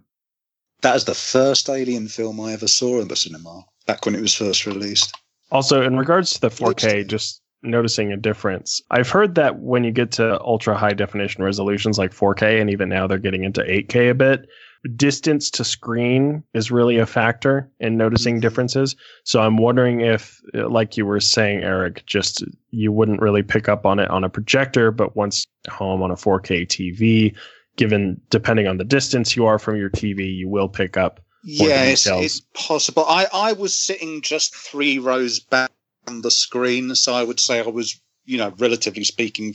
That is the first Alien film I ever saw in the cinema back when it was first released. Also, in regards to the 4K, just noticing a difference. I've heard that when you get to ultra high definition resolutions like 4K, and even now they're getting into 8K a bit, distance to screen is really a factor in noticing differences. So I'm wondering if, uh, like you were saying, Eric, just you wouldn't really pick up on it on a projector, but once home on a 4K TV, given depending on the distance you are from your TV, you will pick up. Yeah, it's, it's possible. I, I was sitting just three rows back on the screen, so I would say I was, you know, relatively speaking,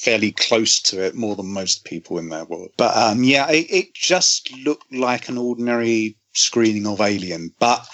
fairly close to it more than most people in their world. But um, yeah, it, it just looked like an ordinary screening of Alien. But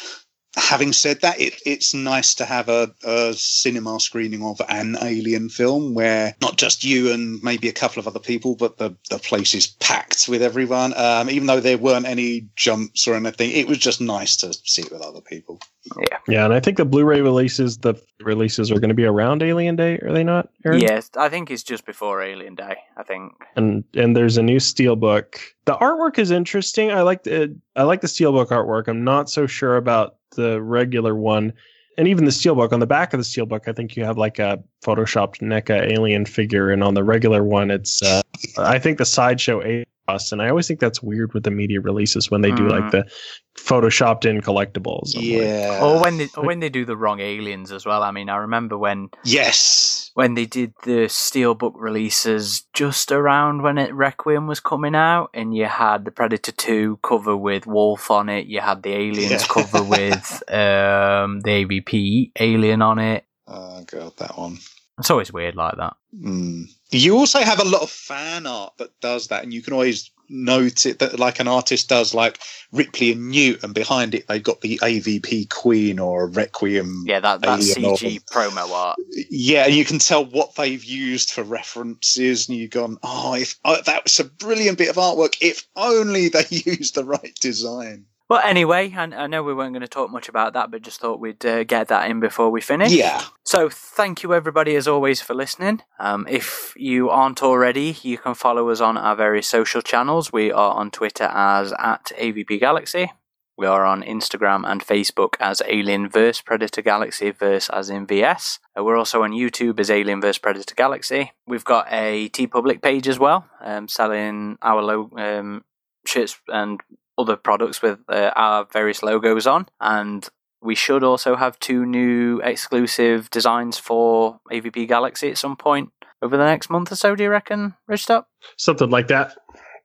having said that, it, it's nice to have a, a, cinema screening of an alien film where not just you and maybe a couple of other people, but the, the place is packed with everyone. Um, even though there weren't any jumps or anything, it was just nice to see it with other people. Yeah. Yeah. And I think the Blu ray releases, the releases are going to be around Alien Day, are they not? Aaron? Yes. I think it's just before Alien Day, I think. And and there's a new Steelbook. The artwork is interesting. I like the, I like the Steelbook artwork. I'm not so sure about the regular one, and even the steelbook on the back of the steelbook, I think you have like a photoshopped NECA alien figure, and on the regular one, it's uh, I think the sideshow and I always think that's weird with the media releases when they do like mm. the photoshopped in collectibles. I'm yeah. Like, or when they or when they do the wrong aliens as well. I mean, I remember when yes when they did the steelbook releases just around when it Requiem was coming out, and you had the Predator Two cover with Wolf on it. You had the Aliens yeah. cover with um, the AVP Alien on it. Oh god, that one. It's always weird like that. Mm. You also have a lot of fan art that does that, and you can always note it that like an artist does, like Ripley and Newt, and behind it they've got the AVP Queen or Requiem. Yeah, that that CG promo art. Yeah, and you can tell what they've used for references, and you've gone, oh, if oh, that was a brilliant bit of artwork. If only they used the right design. But anyway, I, I know we weren't going to talk much about that, but just thought we'd uh, get that in before we finish. Yeah. So thank you everybody as always for listening. Um, if you aren't already, you can follow us on our various social channels. We are on Twitter as at AVP Galaxy. We are on Instagram and Facebook as Alien vs Predator Galaxy verse as in VS. Uh, we're also on YouTube as Alien vs Predator Galaxy. We've got a TeePublic page as well, um, selling our low um, shirts and other products with uh, our various logos on. And we should also have two new exclusive designs for AVP Galaxy at some point over the next month or so. Do you reckon? Up? Something like that.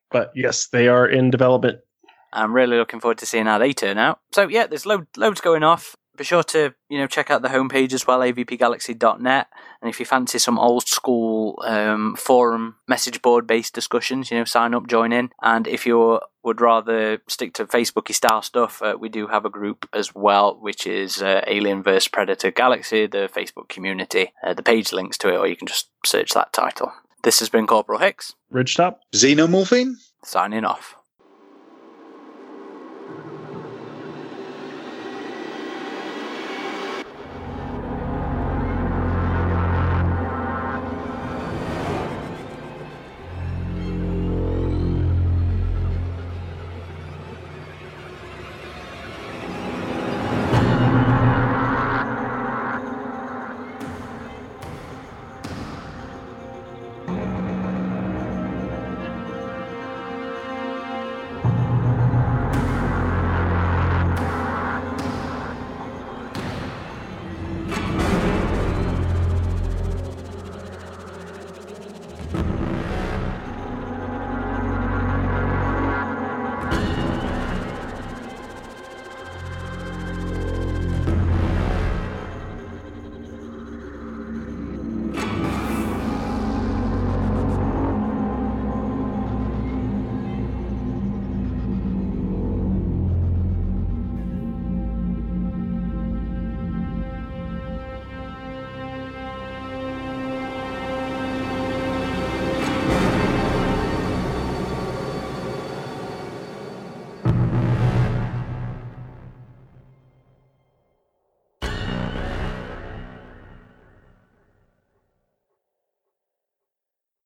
But yes, they are in development. I'm really looking forward to seeing how they turn out. So yeah, there's load, loads going off. Be sure to you know check out the homepage as well, avpgalaxy.net. And if you fancy some old school um, forum message board based discussions, you know, sign up, join in. And if you would rather stick to Facebooky style stuff, uh, we do have a group as well, which is uh, Alien vs Predator Galaxy, the Facebook community. Uh, the page links to it, or you can just search that title. This has been Corporal Hicks Ridgetop. Xenomorphine? signing off.